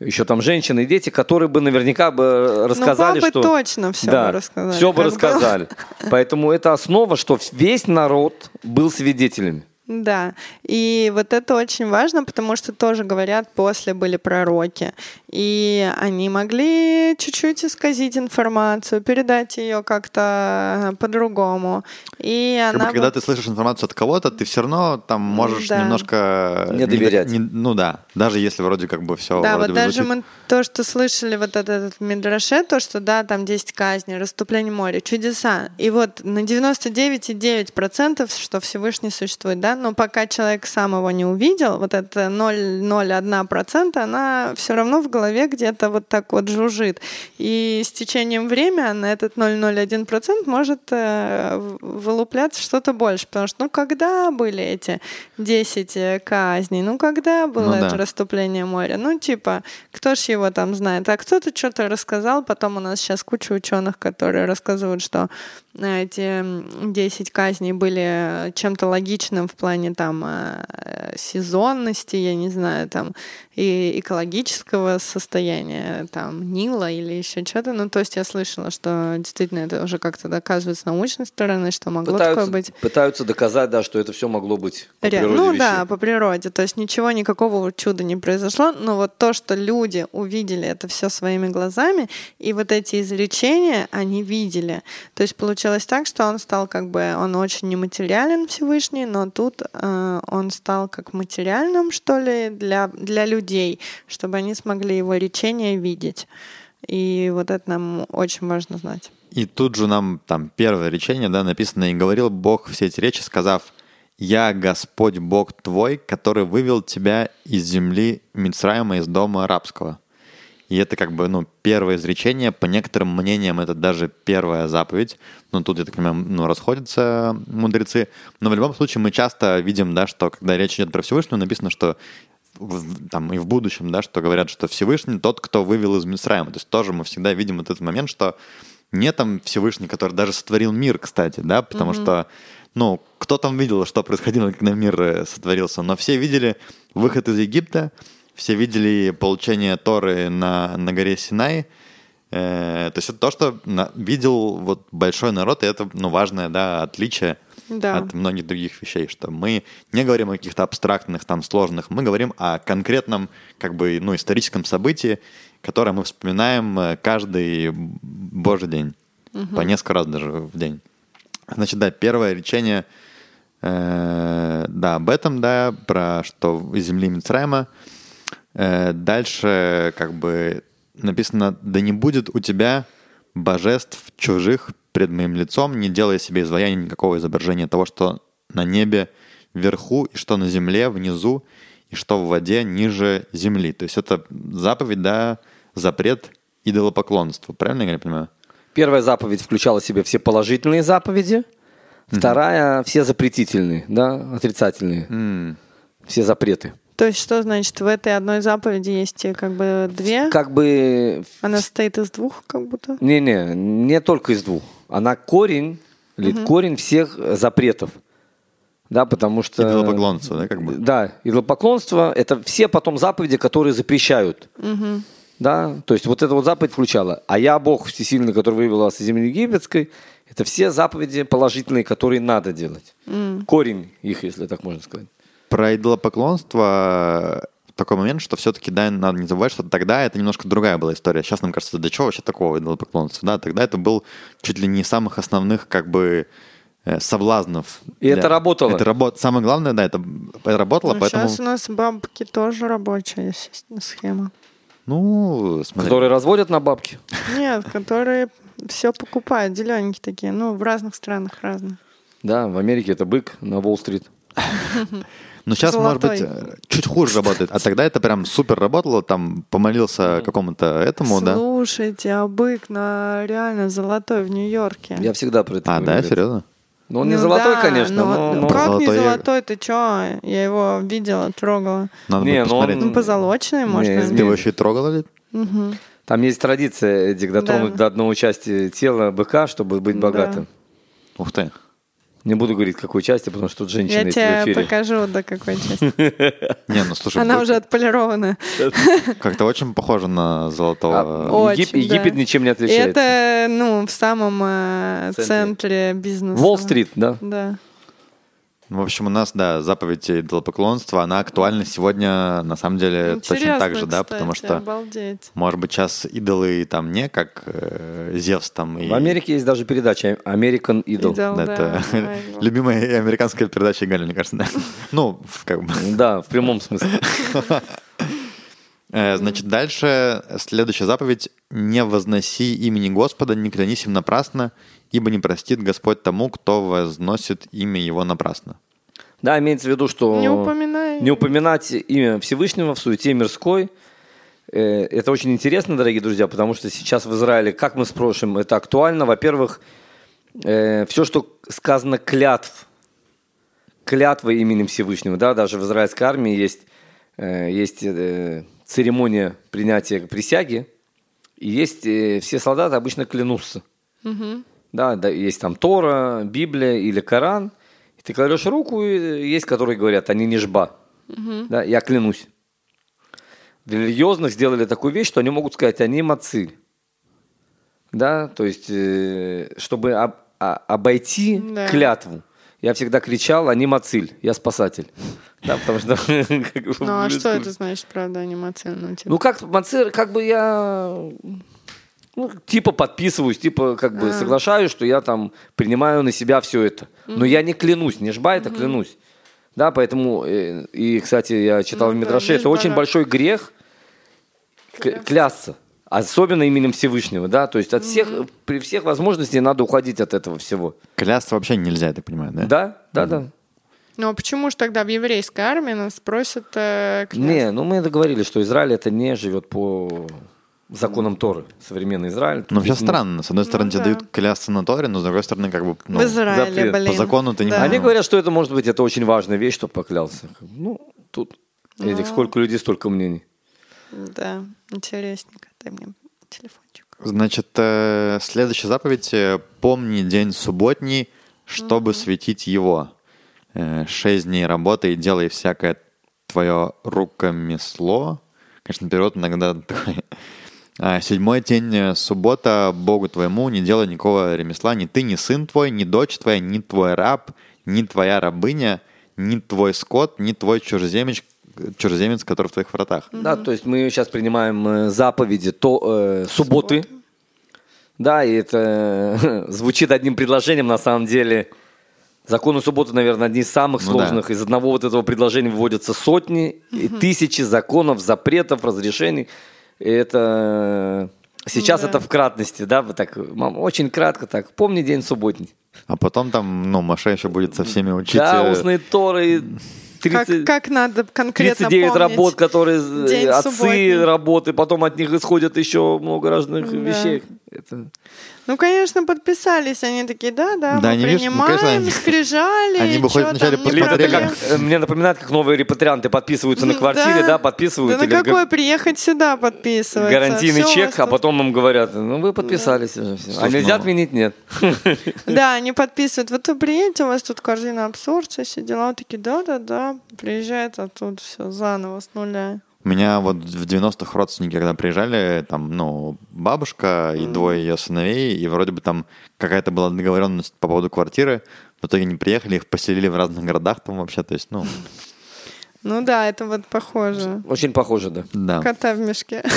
еще там женщины и дети, которые бы наверняка бы рассказали, ну, что... точно все да, бы рассказали. Все бы рассказали. Поэтому это основа, что весь народ был свидетелями. Да, и вот это очень важно, потому что тоже говорят, после были пророки, и они могли чуть-чуть исказить информацию, передать ее как-то по-другому. И как она... Бы, когда ты слышишь информацию от кого-то, ты все равно там можешь да. немножко... Не доверять. Не, ну да, даже если вроде как бы все... Да, вот даже мы то, что слышали вот этот, этот Мидраше, то, что да, там 10 казней, расступление моря, чудеса. И вот на 99,9% что Всевышний существует, да, но пока человек сам его не увидел, вот это 0,01%, она все равно в голове где-то вот так вот жужжит. И с течением времени на этот 0,01% может э, вылупляться что-то больше, потому что, ну, когда были эти 10 э, казней, ну, когда было ну, это да. расступление моря, ну, типа, кто ж его там знает, а кто-то что-то рассказал, потом у нас сейчас куча ученых, которые рассказывают, что эти 10 казней были чем-то логичным в плане там э, сезонности, я не знаю, там и экологического состояния там Нила или еще что-то. Ну, то есть я слышала, что действительно это уже как-то доказывается с научной стороны, что могло пытаются, такое быть. Пытаются доказать, да, что это все могло быть по Ре... Ну вещей. да, по природе. То есть ничего, никакого чуда не произошло, но вот то, что люди увидели это все своими глазами, и вот эти изречения они видели. То есть получилось так, что он стал как бы, он очень нематериален Всевышний, но тут э, он стал как материальным, что ли, для, для людей людей, чтобы они смогли его речение видеть. И вот это нам очень важно знать. И тут же нам там первое речение, да, написано, «И говорил Бог все эти речи, сказав, «Я Господь Бог твой, который вывел тебя из земли Мицраима, из дома арабского». И это как бы, ну, первое изречение, по некоторым мнениям, это даже первая заповедь. Ну, тут, я так понимаю, ну, расходятся мудрецы. Но в любом случае мы часто видим, да, что когда речь идет про Всевышнего, написано, что там и в будущем, да, что говорят, что Всевышний тот, кто вывел из Мисраима. То есть тоже мы всегда видим вот этот момент, что не там Всевышний, который даже сотворил мир, кстати, да, потому mm-hmm. что, ну, кто там видел, что происходило, когда мир э, сотворился, но все видели выход из Египта, все видели получение Торы на, на горе Синай, э, то есть это то, что на, видел вот большой народ, и это, ну, важное, да, отличие да. от многих других вещей, что мы не говорим о каких-то абстрактных, там, сложных, мы говорим о конкретном, как бы, ну, историческом событии, которое мы вспоминаем э, каждый божий день, угу. по несколько раз даже в день. Значит, да, первое речение, э, да, об этом, да, про что из земли Мицраима. Э, дальше, как бы, написано, да не будет у тебя божеств чужих пред моим лицом, не делая себе изваяния никакого изображения того, что на небе вверху, и что на земле внизу, и что в воде ниже земли. То есть это заповедь, да, запрет идолопоклонства. Правильно я понимаю? Первая заповедь включала в себя все положительные заповеди, вторая mm-hmm. все запретительные, да, отрицательные, mm. все запреты. То есть что значит в этой одной заповеди есть как бы две? Как бы... Она состоит из двух как будто? Не-не, не только из двух. Она корень, угу. корень всех запретов. Да, потому что... Идолопоклонство, да, как бы? Да, идолопоклонство – это все потом заповеди, которые запрещают. Да, то есть вот эта вот заповедь включала. А я Бог всесильный, который вывел вас из земли египетской, это все заповеди положительные, которые надо делать. Корень их, если так можно сказать. Про идолопоклонство такой момент, что все-таки, да, надо не забывать, что тогда это немножко другая была история. Сейчас нам кажется, да чего вообще такого идолопоклонства? Да, тогда это был чуть ли не из самых основных, как бы, э, соблазнов. И это работало. Это работ... Самое главное, да, это, это работало, Ну, поэтому... Сейчас у нас бабки тоже рабочая схема. Ну, смотри. Которые разводят на бабки. Нет, которые все покупают, зелененькие такие. Ну, в разных странах разные. Да, в Америке это бык на Уолл-стрит. Ну, сейчас, может быть, Золотой. э, чуть хуже работает. А тогда это прям супер работало, там помолился какому-то этому, да? Слушайте, а бык на реально золотой в Нью-Йорке. Я всегда про это А, да, серьезно? Ну, он не Ну золотой, да, конечно, но... но- но- Как не Золотой я- золотой, ты чё? Я его видела, трогала. Надо Не, ну он-. Ну, позолоченный, может, Не, наверное. Ты его еще и трогала? Мгм. Там есть традиция, Эдик, дотронуть Да. до одного части тела быка, чтобы быть Да. богатым. Ух ты. Не буду говорить, какой части, потому что тут женщины Я тебе эфире. покажу, до какой части. Не, ну слушай, Она бык уже отполирована. как-то очень похоже на А, золотого. Егип- Египет ничем не отличается. это, ну, в самом э, Центре. центре бизнеса. Уолл-стрит, да? Да. В общем, у нас, да, заповедь идолопоклонства, она актуальна сегодня, на самом деле, точно Интересно, так же, да, кстати, потому что, Обалдеть. может быть, сейчас идолы там не как э, Зевс там. И... В Америке есть даже передача American Idol. Идол, Да, да. это любимая американская передача Галя, мне кажется, да. Ну, в- как бы. Да, в прямом смысле. Э, Значит, дальше следующая заповедь. «Не возноси имени Господа, не клянись им напрасно, ибо не простит Господь тому, кто возносит имя его напрасно». Да, имеется в виду, что... Не упоминай. Не упоминать имя Всевышнего в суете мирской. Э, Это очень интересно, дорогие друзья, потому что сейчас в Израиле, как мы спросим, это актуально. Во-первых, все, что сказано клятв, клятвы именем Всевышнего, да, даже в израильской армии есть, э, есть э, церемония принятия присяги, и есть э, все солдаты обычно клянутся. Да, да, есть там Тора, Библия или Коран. И ты кладешь руку, и есть, которые говорят, они не жба. Да, я клянусь. Для религиозных сделали такую вещь, что они могут сказать, они мацы. Да, то есть, э, чтобы об- а- обойти Да. клятву. Я всегда кричал, они мациль, я спасатель. Да, потому что... Ну, а что это значит, правда, анимация? Ну, типа, ну, как как бы я ну, типа подписываюсь, типа как бы А. соглашаюсь, что я там принимаю на себя все это. Но я не клянусь, не жба это клянусь. Да, поэтому, э, и, кстати, я читал Ну в да, Мидраше, не это очень большой грех к- клясться. Особенно именем Всевышнего, да, то есть от всех, при всех возможностях надо уходить от этого всего. Клясться вообще нельзя, я так понимаю, да? Да, да, да. Ну, а почему же тогда в еврейской армии нас просят э, клясться? Не, ну мы договорились, что Израиль это не живет по законам Торы, современный Израиль. Тут мы- странно. С одной стороны, Ну тебе да. дают клясться на Торе, но с другой стороны, как бы... ну, в Израиле, запрет. По блин. закону ты не Да. Они говорят, что это может быть это очень важная вещь, чтобы поклялся. Ну, тут, Эдик, сколько людей, столько мнений. Да, интересненько. Дай мне телефончик. Значит, э, следующая заповедь. э, «Помни день субботний, чтобы светить его. Э, Шесть дней работай, делай всякое твое рукомесло». Конечно, перевод иногда такой. А, Седьмой день, э, суббота, Богу твоему, не делай никакого ремесла, ни ты, ни сын твой, ни дочь твоя, ни твой раб, ни твоя рабыня, ни твой скот, ни твой чужеземец, чужеземец, который в твоих вратах. Да, то есть мы сейчас принимаем э, заповеди то, э, субботы. Да, и это э, звучит одним предложением, на самом деле. Законы субботы, наверное, одни из самых Ну да. сложных. Из одного вот этого предложения выводятся сотни и тысячи законов, запретов, разрешений. И это э, сейчас Да. это в кратности, да, вот так, мам, очень кратко так. Помни день субботний. А потом там, ну, Маша еще будет со всеми учить. Да, э, устные торы, Как, 30, как надо конкретно 39 помнить? работ, которые э, День отцы субботний. работы, потом от них исходят еще много разных Да. вещей. Это... Ну, конечно, подписались. Они такие, да, да, Да, мы они, видишь, ну, принимаем, конечно, они- скрижали. они бы хоть вначале посмотрели. как, э, мне напоминает, как новые репатрианты подписываются на Да. квартире, да, подписывают. Да на или га- какой приехать сюда подписываться? гарантийный Всё у чек, а потом им говорят, ну вы подписались уже. всё. А нельзя ну- отменить? Нет. Да, они подписывают. Вот вы приедете, у вас тут корзина абсорбции, все дела. Вот Такие, да-да-да, приезжает, а тут все заново с нуля. У меня вот в 90-х родственники, когда приезжали, там, ну, бабушка и двое ее сыновей, и вроде бы там какая-то была договоренность по поводу квартиры. В итоге не приехали, их поселили в разных городах там вообще, то есть, ну, Ну да, это вот похоже. Очень похоже, да. да. Кота в мешке.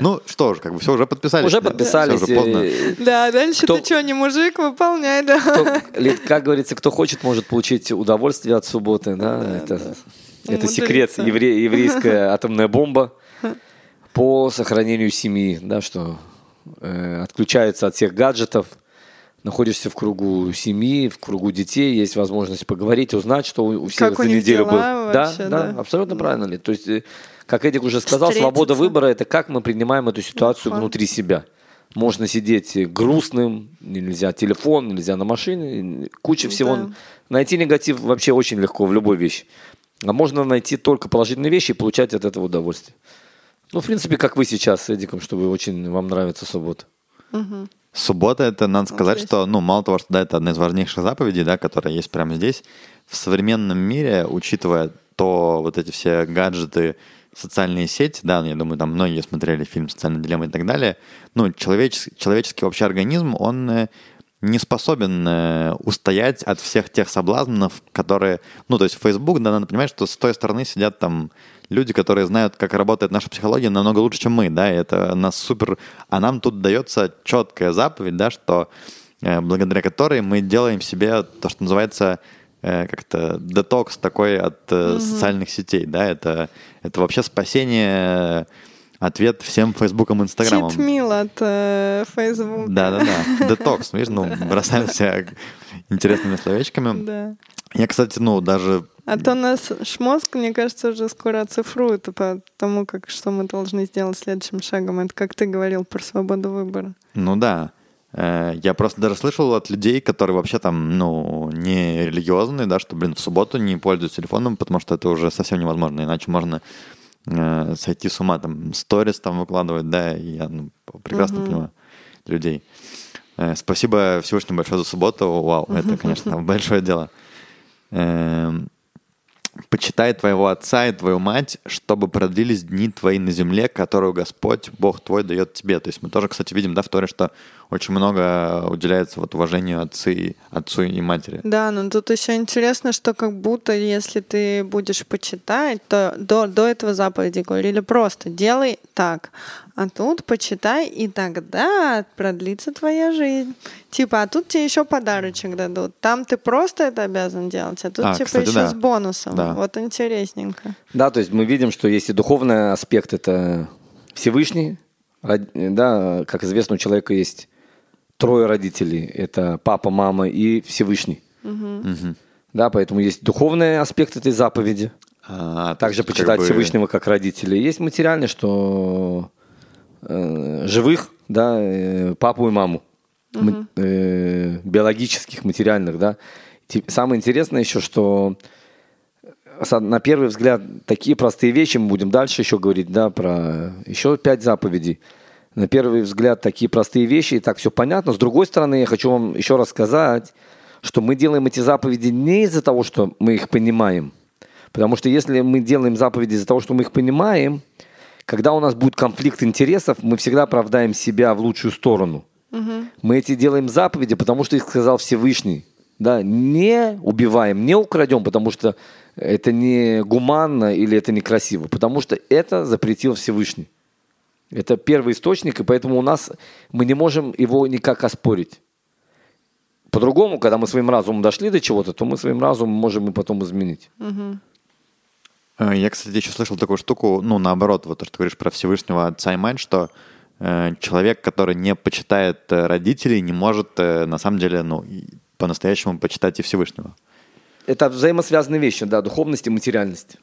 Ну, что же, как бы все, уже подписались. Уже да, подписались. всё, уже поздно. Да, дальше Кто- ты что, не мужик, выполняй, да. кто- как говорится, кто хочет, может получить удовольствие от субботы, да, это, это секрет, евре- еврейская атомная бомба по сохранению семьи, да, что э, отключается от всех гаджетов, находишься в кругу семьи, в кругу детей, есть возможность поговорить, узнать, что у у всех Как у за них неделю было. Да, вообще, да, да. абсолютно правильно ли. То есть, э, как Эдик уже сказал, свобода Встретиться. выбора это как мы принимаем эту ситуацию Факт. внутри себя. Можно сидеть грустным, нельзя телефон, нельзя на машине, куча всего. Да. Найти негатив вообще очень легко в любой вещи. А можно найти только положительные вещи и получать от этого удовольствие. Ну, в принципе, как вы сейчас с Эдиком, чтобы очень вам нравится суббота. Суббота, это надо сказать, что, ну, мало того, что да, это одна из важнейших заповедей, да, которая есть прямо здесь, в современном мире, учитывая то вот эти все гаджеты, социальные сети, да, ну, я думаю, там многие смотрели фильм «Социальная дилемма» и так далее, ну, человеческий, человеческий вообще организм, он э, не способен э, устоять от всех тех соблазнов, которые, ну, то есть Facebook, да, надо понимать, что с той стороны сидят там люди, которые знают, как работает наша психология намного лучше, чем мы, да, и это нас супер, а нам тут дается четкая заповедь, да, что э, благодаря которой мы делаем себе то, что называется э, как-то детокс такой от э, социальных сетей, да, это, это вообще спасение, э, ответ всем Фейсбукам, Инстаграмам. Чит мил от э. Да-да-да, детокс, видишь, ну, бросаем себя интересными словечками. Да. Я, кстати, ну, даже А то нас шмозг, мне кажется, уже скоро оцифрует по тому, как, что мы должны сделать следующим шагом. Это как ты говорил про свободу выбора. Ну да. Э, Я просто даже слышал от людей, которые вообще там, ну, не религиозные, да, что, блин, в субботу не пользуются телефоном, потому что это уже совсем невозможно, иначе можно э, сойти с ума, там, сторис там выкладывать, да, и я ну, прекрасно понимаю людей. Э, Спасибо Всевышнему большое за субботу, вау, это, конечно, большое дело. Эм, Почитай твоего отца и твою мать, чтобы продлились дни твои на земле, которую Господь, Бог твой, дает тебе. То есть мы тоже, кстати, видим, да, в Торе, что очень много уделяется вот уважению отцы, отцу и матери. Да, но тут еще интересно, что как будто если ты будешь почитать, то до, до этого заповеди говорили просто делай так. А тут почитай, и тогда продлится твоя жизнь. Типа, а тут тебе еще подарочек дадут. Там ты просто это обязан делать, а тут А, типа кстати, еще да. с бонусом. Да. Вот интересненько. Да, то есть мы видим, что есть и духовный аспект, это Всевышний, да, как известно, у человека есть трое родителей, это папа, мама и Всевышний. Да, поэтому есть духовный аспект этой заповеди, А, также есть, почитать как бы, Всевышнего как родителей. Есть материальный, что э, живых, да, э, папу и маму, ма- э, биологических, материальных, да. Самое интересное еще, что со- на первый взгляд такие простые вещи, мы будем дальше еще говорить, да, про еще пять заповедей. На первый взгляд такие простые вещи, и так все понятно. С другой стороны, я хочу вам еще раз сказать, что мы делаем эти заповеди не из-за того, что мы их понимаем. Потому что если мы делаем заповеди из-за того, что мы их понимаем, когда у нас будет конфликт интересов, мы всегда оправдаем себя в лучшую сторону. Мы эти делаем заповеди, потому что их сказал Всевышний. Да, не убиваем, не украдем, потому что это не гуманно или это некрасиво, потому что это запретил Всевышний. Это первый источник, и поэтому у нас мы не можем его никак оспорить. По-другому, когда мы своим разумом дошли до чего-то, то мы своим разумом можем и потом изменить. Э, Я, кстати, еще слышал такую штуку, ну, наоборот, вот то, что ты говоришь про Всевышнего Отца и Мать, что э, человек, который не почитает э, родителей, не может, э, на самом деле, ну, по-настоящему почитать и Всевышнего. Это взаимосвязанные вещи, да, духовность и материальность.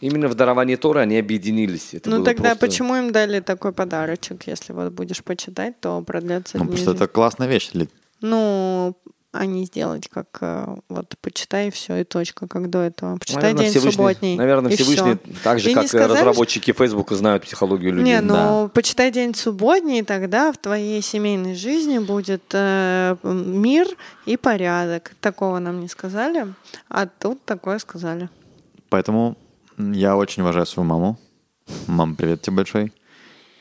Именно в даровании Торы они объединились. Это ну тогда просто- почему им дали такой подарочек? Если вот будешь почитать, то продлятся Ну, дни просто это классная вещь. Ли- Ну, а не сделать как э, вот почитай и все, и точка, как до этого. Почитай Наверное, день Всевышний, субботний. наверное, и Всевышний, всё. так же, И как не и сказали, разработчики Фейсбука знают психологию людей. Не, ну почитай день субботний, тогда в твоей семейной жизни будет э, мир и порядок. Такого нам не сказали, а тут такое сказали. Поэтому я очень уважаю свою маму. Мам, привет тебе большой.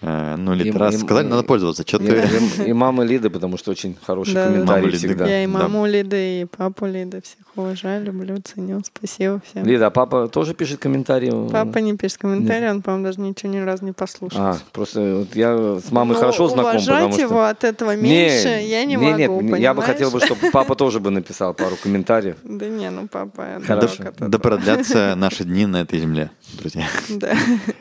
Э, Ну, или И- раз и- сказали, и- надо пользоваться. Что И, ты... и- и мама Лиды, потому что очень хороший Да, да, комментарий да. Всегда. Я и да. маму Лиды, и папу Лиды всех уважаю, люблю, ценю. Спасибо всем. Лида, а папа тоже пишет комментарии? Папа не пишет комментарий, он, по-моему, даже ничего ни разу не послушал. А, просто вот я с мамой Но хорошо знаком, уважать потому что... его от этого меньше я не, могу, Нет, я бы понимаешь? хотел бы, чтобы папа тоже бы написал пару комментариев. Да не, ну папа... Хорошо. Да продлятся наши дни на этой земле, друзья. Да,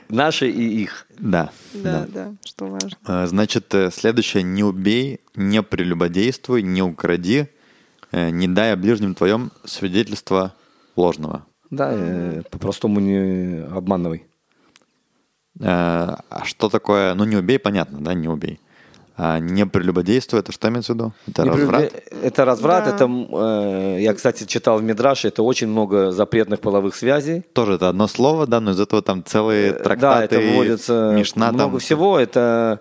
Наши и их. Да. да, да, что важно. Э, Значит, э, следующее. Не убей, не прелюбодействуй, не укради, э, не дай о ближнем твоем свидетельства ложного. Да, э, по-простому не обманывай. Э, А что такое? Ну, не убей, понятно, да, не убей. А не прелюбодействуй, это что имеется в виду? Это Не разврат? Это разврат, Да. это, э, я, кстати, читал в Мидраше, это очень много запретных половых связей. Тоже это одно слово, да, но из этого там целые Э, трактаты, Да, это вводится Мишна много там. всего. Это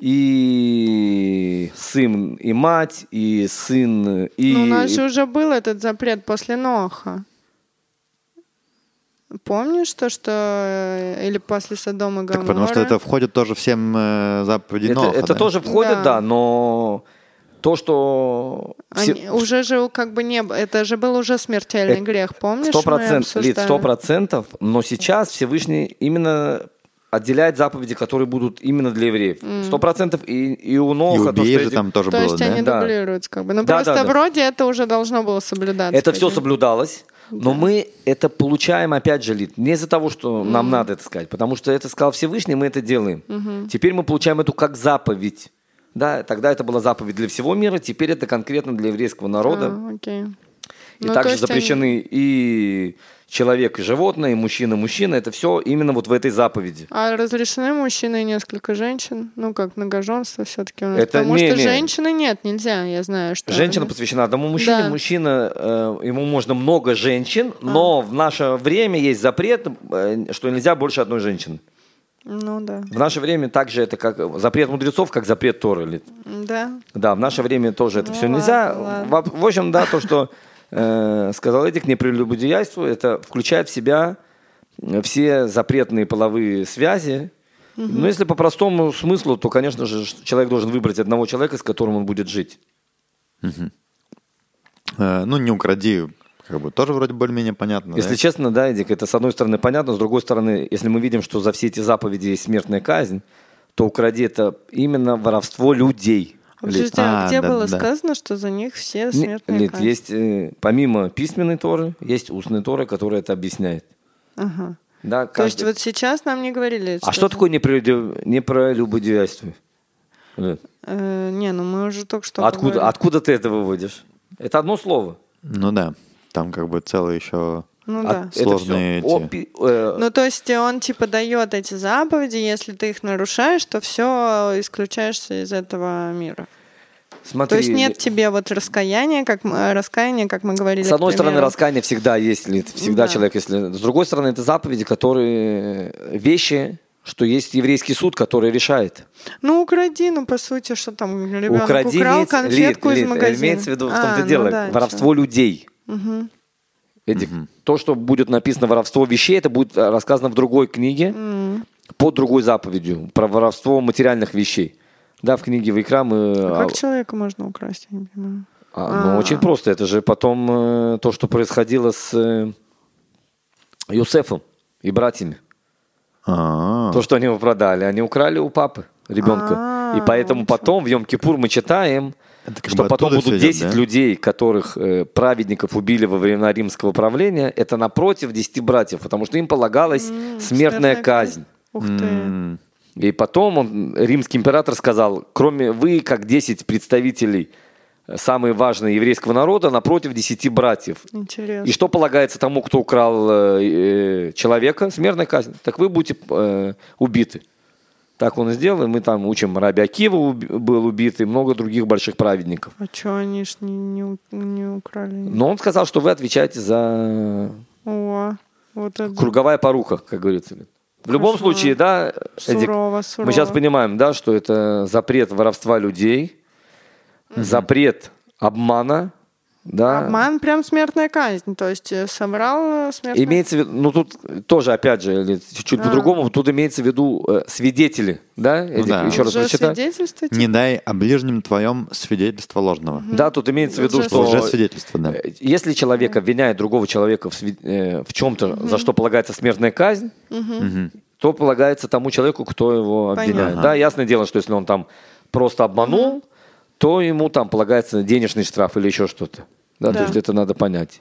и сын, и мать, и сын, и... Ну, у нас же уже был этот запрет после Ноха. Помнишь то, что... э, Или после Содома и Так потому что это входит тоже всем э, заповеди это, Ноха, это да? тоже входит, Да. да. но то, что... все- Они- уже же как бы не... Это же был уже смертельный Э, грех, помнишь? Сто процентов, Лид, сто процентов, но сейчас Всевышний именно отделяет заповеди, которые будут именно для евреев. Сто процентов и, и у И Ноха... то, убей что же эти- там тоже То было, есть да? они Да. дублируются как бы. Ну Да, просто да, да. вроде это уже должно было соблюдаться. Это все соблюдалось, но мы это получаем, опять же, Лид, не из-за того, что нам надо это сказать, потому что это сказал Всевышний, мы это делаем. Теперь мы получаем эту как заповедь. Да, тогда это была заповедь для всего мира, теперь это конкретно для еврейского народа. А, окей. И Ну, также есть они- запрещены и человек, и животное, и мужчина, мужчина. Это все именно вот в этой заповеди. А разрешены мужчины и несколько женщин? Ну, как многоженство все-таки у нас. Это Потому не- что не. женщины нет, нельзя, я знаю, что... Женщина посвящена одному мужчине, Да. мужчина, э, ему можно много женщин, но в наше время есть запрет, э, что нельзя больше одной женщины. Ну, да. В наше время также это как запрет мудрецов, как запрет Торы. Да. Да, в наше время тоже это Ну все ладно, нельзя. ладно. В, в общем, да, то, что сказал Эдик, не прелюбодеяйство, это включает в себя э, все запретные половые связи. Но если по простому смыслу, то, конечно же, человек должен выбрать одного человека, с которым он будет жить. Э, Ну, не укради, как бы тоже вроде более-менее понятно, Если да? честно, да, Эдик, это с одной стороны понятно, с другой стороны, если мы видим, что за все эти заповеди есть смертная казнь, то укради это именно воровство людей. А Лид. подожди, а А, где да, было да. сказано, что за них все смертные Лид, казни? есть э, помимо письменной Торы, есть устная Тора, которая это объясняет. Ага. Да, То есть каждый- вот сейчас нам не говорили, А что это- такое непролюбодеяйство? Лид, Э, не, ну мы уже только что Откуда, поговорили. откуда ты это выводишь? Это одно слово. Ну да, там как бы целый еще... Ну От- да. это Сложные всё. эти- Опи- э, Ну, то есть он типа дает эти заповеди, если ты их нарушаешь, то все исключаешься из этого мира. смотри, то есть нет тебе вот раскаяния, как мы, раскаяния, как мы говорили. С одной стороны, раскаяние всегда есть, всегда Да. человек, если... С другой стороны, это заповеди, которые... э, Вещи, что есть еврейский суд, который решает. Ну, укради, ну, по сути, что там ребенок Укради украл имеется, конфетку Лид, из Лид, магазина. имеется в виду в А, том-то ну дело, да, воровство людей. Мгм. Эдик, то, что будет написано воровство вещей, это будет э, рассказано в другой книге М. под другой заповедью про воровство материальных вещей. Да, в книге Вайкра мы... А а, как человека можно украсть, я не понимаю. а, ну, А. очень просто. Это же потом э, то, что происходило с э, Юсефом и братьями. А, То, что они его продали, они украли у папы ребенка. А, И поэтому потом в Йом-Кипур мы читаем, Это как что потом будут всё идёт, 10 да? людей, которых э, праведников убили во времена римского правления. Это напротив 10 братьев, потому что им полагалась М, смертная казнь. Ух ты. М, И потом он, римский император сказал, кроме вы, как 10 представителей самые важные еврейского народа, напротив десяти братьев. Интересно. И что полагается тому, кто украл э, э, человека? Смертная казнь. Так вы будете э, убиты. Так он и сделал, и мы там учим Раби Акива уби- был убит, и много других больших праведников. А что они ж не, не, не украли? Но он сказал, что вы отвечаете за О, вот это круговая поруха, как говорится. В любом случае, да, Эдик, сурово, сурово. мы сейчас понимаем, да, что это запрет воровства людей, запрет обмана, да. Обман прям смертная казнь. То есть э, соврал э, смертная Имеется в виду, ну тут тоже, опять же, чуть-чуть А. по-другому, тут имеется в виду э, свидетели, да? Эдик, да. Еще раз? Не дай о ближнем твоем свидетельство ложного. Да, тут имеется в виду, что Лжесвидетельство, да. э, если человек обвиняет другого человека в, сви- э, в чем-то, за что полагается смертная казнь, то полагается тому человеку, кто его Понятно. обвиняет. Да, ясное дело, что если он там просто обманул, то ему там полагается денежный штраф или еще что-то. Да, Да. то есть это надо понять.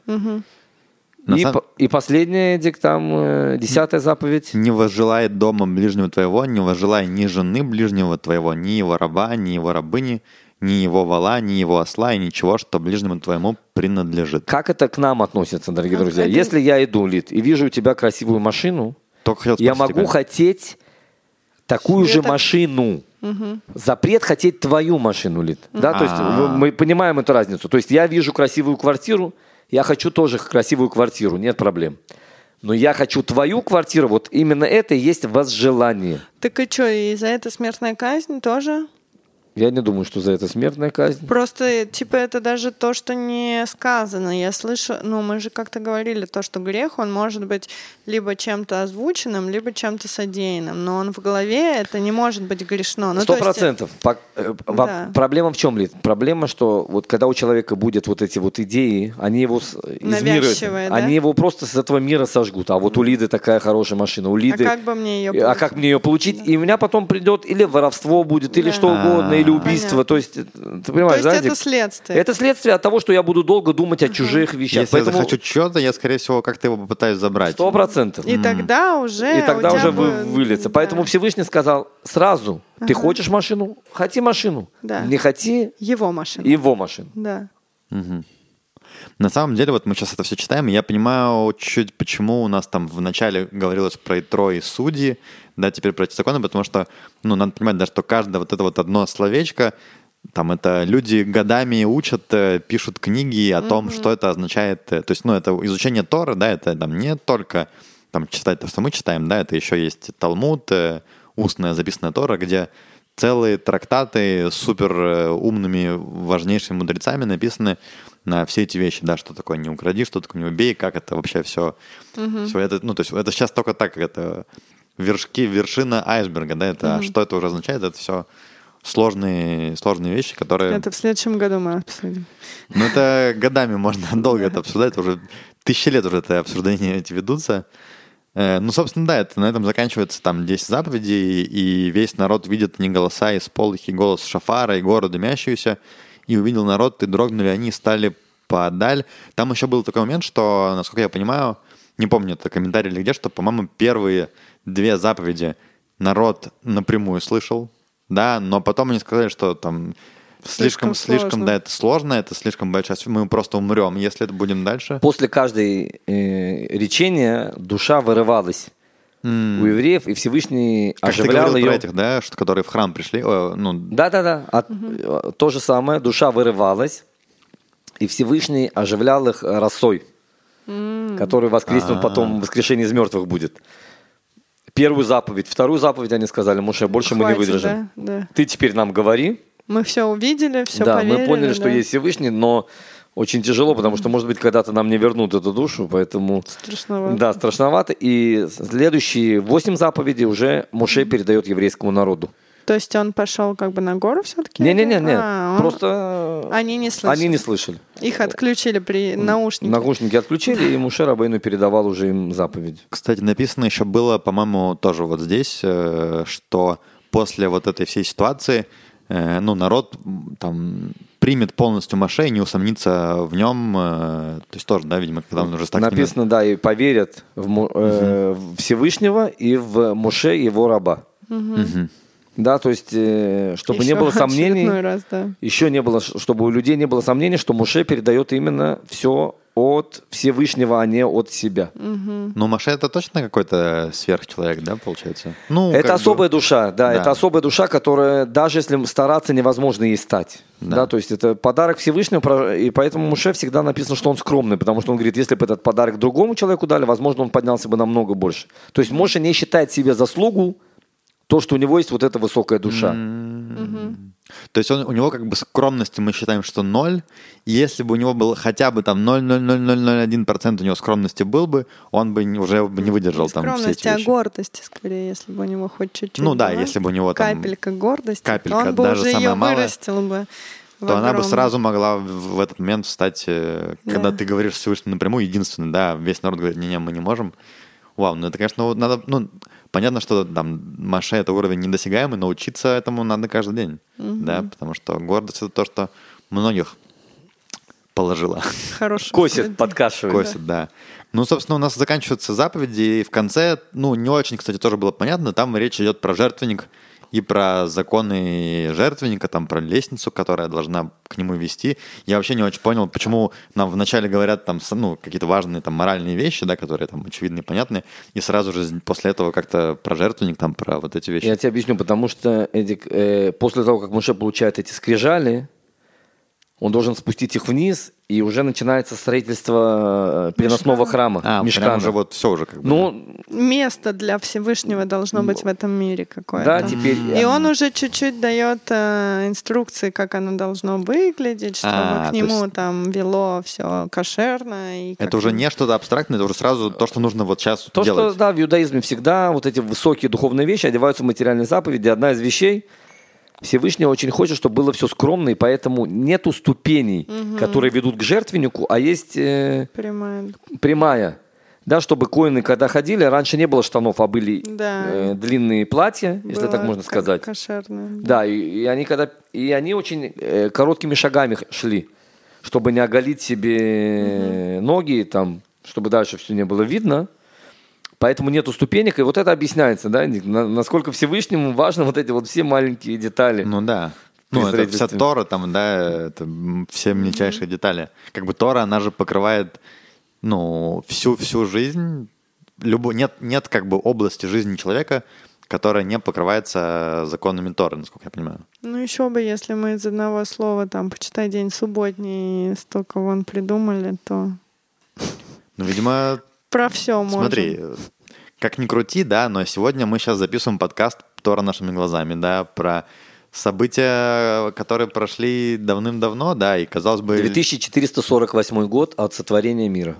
На И, сам- по- и последняя, Дик, там э, десятая заповедь. Не возжелай дома ближнего твоего, не возжелай ни жены ближнего твоего, ни его раба, ни его рабыни, ни его вала, ни его осла, и ничего, что ближнему твоему принадлежит. Как это к нам относится, дорогие Как друзья? это- Если я иду, Лид, и вижу у тебя красивую машину, Только я могу тебя. хотеть такую Себе же так- машину. Запрет хотеть твою машину, Лид. Да, то есть А. мы понимаем эту разницу. То есть я вижу красивую квартиру, я хочу тоже красивую квартиру, нет проблем. Но я хочу твою квартиру, вот именно это и есть возжелание. Так и что, и за это смертная казнь тоже? Я не думаю, что за это смертная казнь. Просто, типа, это даже то, что не сказано. Я слышу, ну, мы же как-то говорили, то, что грех, он может быть либо чем-то озвученным, либо чем-то содеянным. Но он в голове, это не может быть грешно. Ну, Сто то есть, процентов. По- э, Да. Проблема в чем, Лид? Проблема, что вот когда у человека будет вот эти вот идеи, они его с- из мира, да? они его просто с этого мира сожгут. А вот у Лиды такая хорошая машина, у А Лиды. как бы мне ее А как мне ее получить? И у меня потом придет или воровство будет, или Да. что угодно, или убийство. Понятно. То есть, э, ты То понимаешь, есть да, это Дик? следствие. Это следствие от того, что я буду долго думать о чужих вещах. Если я Поэтому захочу что-то, я, скорее всего, как-то его попытаюсь забрать. сто процентов. И тогда уже... И тогда уже вы, выльется. да. Поэтому Всевышний сказал сразу, ты хочешь машину? Хоти машину. Да. Не хоти Его машина. его машину. Да. На самом деле, вот мы сейчас это все читаем, и я понимаю чуть почему у нас там в начале говорилось про Итро и судьи, да, теперь про эти законы, потому что, ну, надо понимать, да, что каждое вот это вот одно словечко, там это люди годами учат, э, пишут книги о том, что это означает. э, То есть, ну, это изучение Торы, да, это там не только там читать то, что мы читаем, да, это еще есть Талмуд, э, устная записанная Тора, где целые трактаты супер э, умными, важнейшими мудрецами написаны на все эти вещи, да, что такое не укради, что такое не убей, как это вообще все, все это, ну, то есть это сейчас только так, как это вершки, вершина айсберга, да, это, а что это уже означает, это все сложные, сложные вещи, которые... Это в следующем году мы обсудим. Ну, это годами можно долго это обсуждать, уже тысячи лет уже это обсуждения эти ведутся. Э, Ну, собственно, да, это на этом заканчивается там 10 заповедей, и весь народ видит не голоса из полых, и голос шафара, и гору дымящуюся, и увидел народ, и дрогнули они, стали подаль. Там еще был такой момент, что, насколько я понимаю, не помню, это комментарий или где, что, по-моему, первые две заповеди народ напрямую слышал, да, но потом они сказали, что там Слишком слишком, слишком, да, это сложно, это слишком большая, сфера, мы просто умрем, если это будем дальше. После каждой э, речения душа вырывалась у евреев, и Всевышний Как ты оживлял говорил ее. про этих, да, что, которые в храм пришли, о, ну, Да-да-да. От- э, То же самое, душа вырывалась, и Всевышний оживлял их э, росой, который воскреснет потом в воскрешении из мертвых будет. Первую заповедь, вторую заповедь они сказали, Муше, больше мы не Хватит, выдержим. да, да. Ты теперь нам говори. Мы все увидели, все да, поверили. мы поняли, что да. есть Всевышний, но очень тяжело, потому что, может быть, когда-то нам не вернут эту душу, поэтому... Страшновато. Да, страшновато. И следующие восемь заповедей уже Муше передает еврейскому народу. То есть он пошел как бы на гору все-таки? Не-не-не, А, он- просто Они не слышали. они не слышали. Их отключили при наушнике. Наушники отключили, и Муше Рабейну передавал уже им заповедь. Кстати, написано еще было, по-моему, тоже вот здесь, э, что после вот этой всей ситуации, э, ну, народ там примет полностью Маше и не усомнится в нем, э, то есть тоже, да, видимо, когда он уже так Написано, да, и поверят в, э, в Всевышнего и в Муше его раба. Да, то есть, э, чтобы не Еще было сомнений, раз, да. еще не было, чтобы у людей не было сомнений, что Муше передает именно все от Всевышнего, а не от себя. Ну, Маше это точно какой-то сверхчеловек, да, получается? Ну, это бы- особая душа, да, Да. это особая душа, которая даже если стараться, невозможно ей стать. Да. Да. то есть это подарок Всевышнего, и поэтому Муше всегда написано, что он скромный, потому что он говорит, если бы этот подарок другому человеку дали, возможно, он поднялся бы намного больше. То есть Моше не считает себе заслугу то, что у него есть вот эта высокая душа. То есть он, у него как бы скромности мы считаем, что ноль. И если бы у него был хотя бы там 0,00001% у него скромности был бы, он бы уже бы не выдержал там все Скромность, эти а вещи. гордости скорее, если бы у него хоть чуть-чуть Ну да, была. если бы у него там Капелька гордости, капелька, то он бы даже уже самая ее малая, вырастил бы. то она бы сразу могла в, этот момент встать, э, когда Да. ты говоришь Всевышнему напрямую, единственный, да, весь народ говорит, не-не, мы не можем. Вау, ну это, конечно, вот надо, ну, понятно, что там Маше это уровень недосягаемый, но учиться этому надо каждый день, да, потому что гордость это то, что многих положила. Хороший Косит, подкашивает. Косит, да. Ну, собственно, у нас заканчиваются заповеди, и в конце, ну, не очень, кстати, тоже было понятно, там речь идет про жертвенник и про законы жертвенника, там про лестницу, которая должна к нему вести. Я вообще не очень понял, почему нам вначале говорят там, ну, какие-то важные там моральные вещи, да, которые там очевидны и понятны, и сразу же после этого как-то про жертвенник, там, про вот эти вещи. Я тебе объясню, потому что Эдик, э, после того, как Муше получает эти скрижали, он должен спустить их вниз, и уже начинается строительство э, переносного храма, А, прям мешкана. уже вот все уже как бы. Ну, Место для Всевышнего должно быть в этом мире какое-то. да, теперь... И он уже чуть-чуть дает э, инструкции, как оно должно выглядеть, чтобы А, к то нему есть- там вело все кошерно. И это уже не что-то абстрактное, это уже сразу то, что нужно вот сейчас То, делать. что, да, в иудаизме всегда вот эти высокие духовные вещи одеваются в материальные заповеди. Одна из вещей, Всевышний очень хочет, чтобы было все скромно, и поэтому нету ступеней, которые ведут к жертвеннику, а есть э, Прямая. прямая. Да, чтобы коины, когда ходили, раньше не было штанов, а были Да. э, длинные платья, если Было так можно сказать. Кошерное. Да, и, и они когда и они очень э, короткими шагами шли, чтобы не оголить себе ноги, там, чтобы дальше все не было видно. Поэтому нету ступенек, и вот это объясняется, да, насколько Всевышнему важно вот эти вот все маленькие детали. Ну да. Ну, это вся. Тора, там, да, это все мельчайшие детали. Как бы Тора, она же покрывает, ну, всю, всю жизнь. Любо, нет, нет как бы области жизни человека, которая не покрывается законами Торы, насколько я понимаю. Ну, еще бы, если мы из одного слова, там, почитай день субботний, столько вон придумали, то Ну, видимо, про все можно. смотри, как ни крути, да, но сегодня мы сейчас записываем подкаст Тора нашими глазами, да, про события, которые прошли давным-давно, да, и казалось бы... 2448 год от сотворения мира.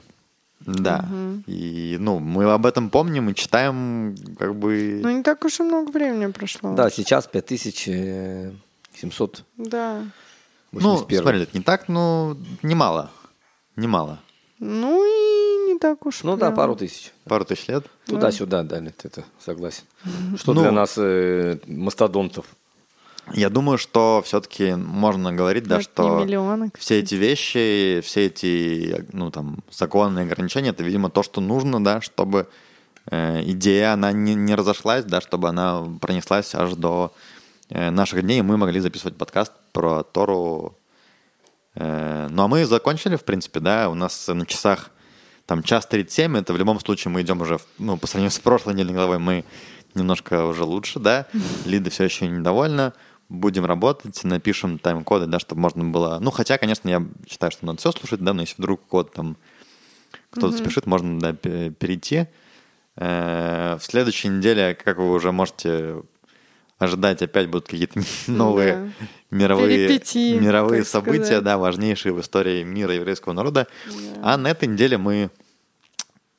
Да. И, ну, мы об этом помним и читаем, как бы... Ну, не так уж и много времени прошло. Да, сейчас 5781. Да. ну, смотри, это не так, ну, немало. Немало. Ну и не так уж Ну да, прям. пару тысяч. Пару тысяч лет. Туда-сюда дали, это согласен. Что Ну, для нас э, мастодонтов. Я думаю, что все-таки можно говорить, да, что миллионы, все эти вещи, все эти, ну, там, законные ограничения, это, видимо, то, что нужно, да, чтобы э, идея, она не, не разошлась, да, чтобы она пронеслась аж до э, наших дней, и мы могли записывать подкаст про Тору. Э, ну, а мы закончили, в принципе, да, у нас на часах там час 37, это в любом случае мы идем уже, ну, по сравнению с прошлой недельной главой, мы немножко уже лучше, да, Лида все еще недовольна, будем работать, напишем тайм-коды, да, чтобы можно было... Ну, хотя, конечно, я считаю, что надо все слушать, да, но если вдруг код там кто-то спешит, можно, да, пе- перейти. Э, В следующей неделе, как вы уже можете ожидать, опять будут какие-то новые мировые, Перипетии, мировые события, сказать. да, важнейшие в истории мира еврейского народа. А на этой неделе мы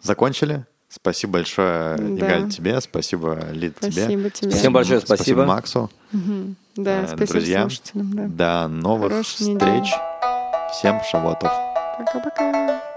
закончили. Спасибо большое, Да. Игаль, тебе. Спасибо, Лид, тебе. Спасибо тебе. Всем большое спасибо. Максу. Да, Э, спасибо друзья. слушателям. Да. До новых Хорошей встреч. недели. Всем шавотов. Пока-пока.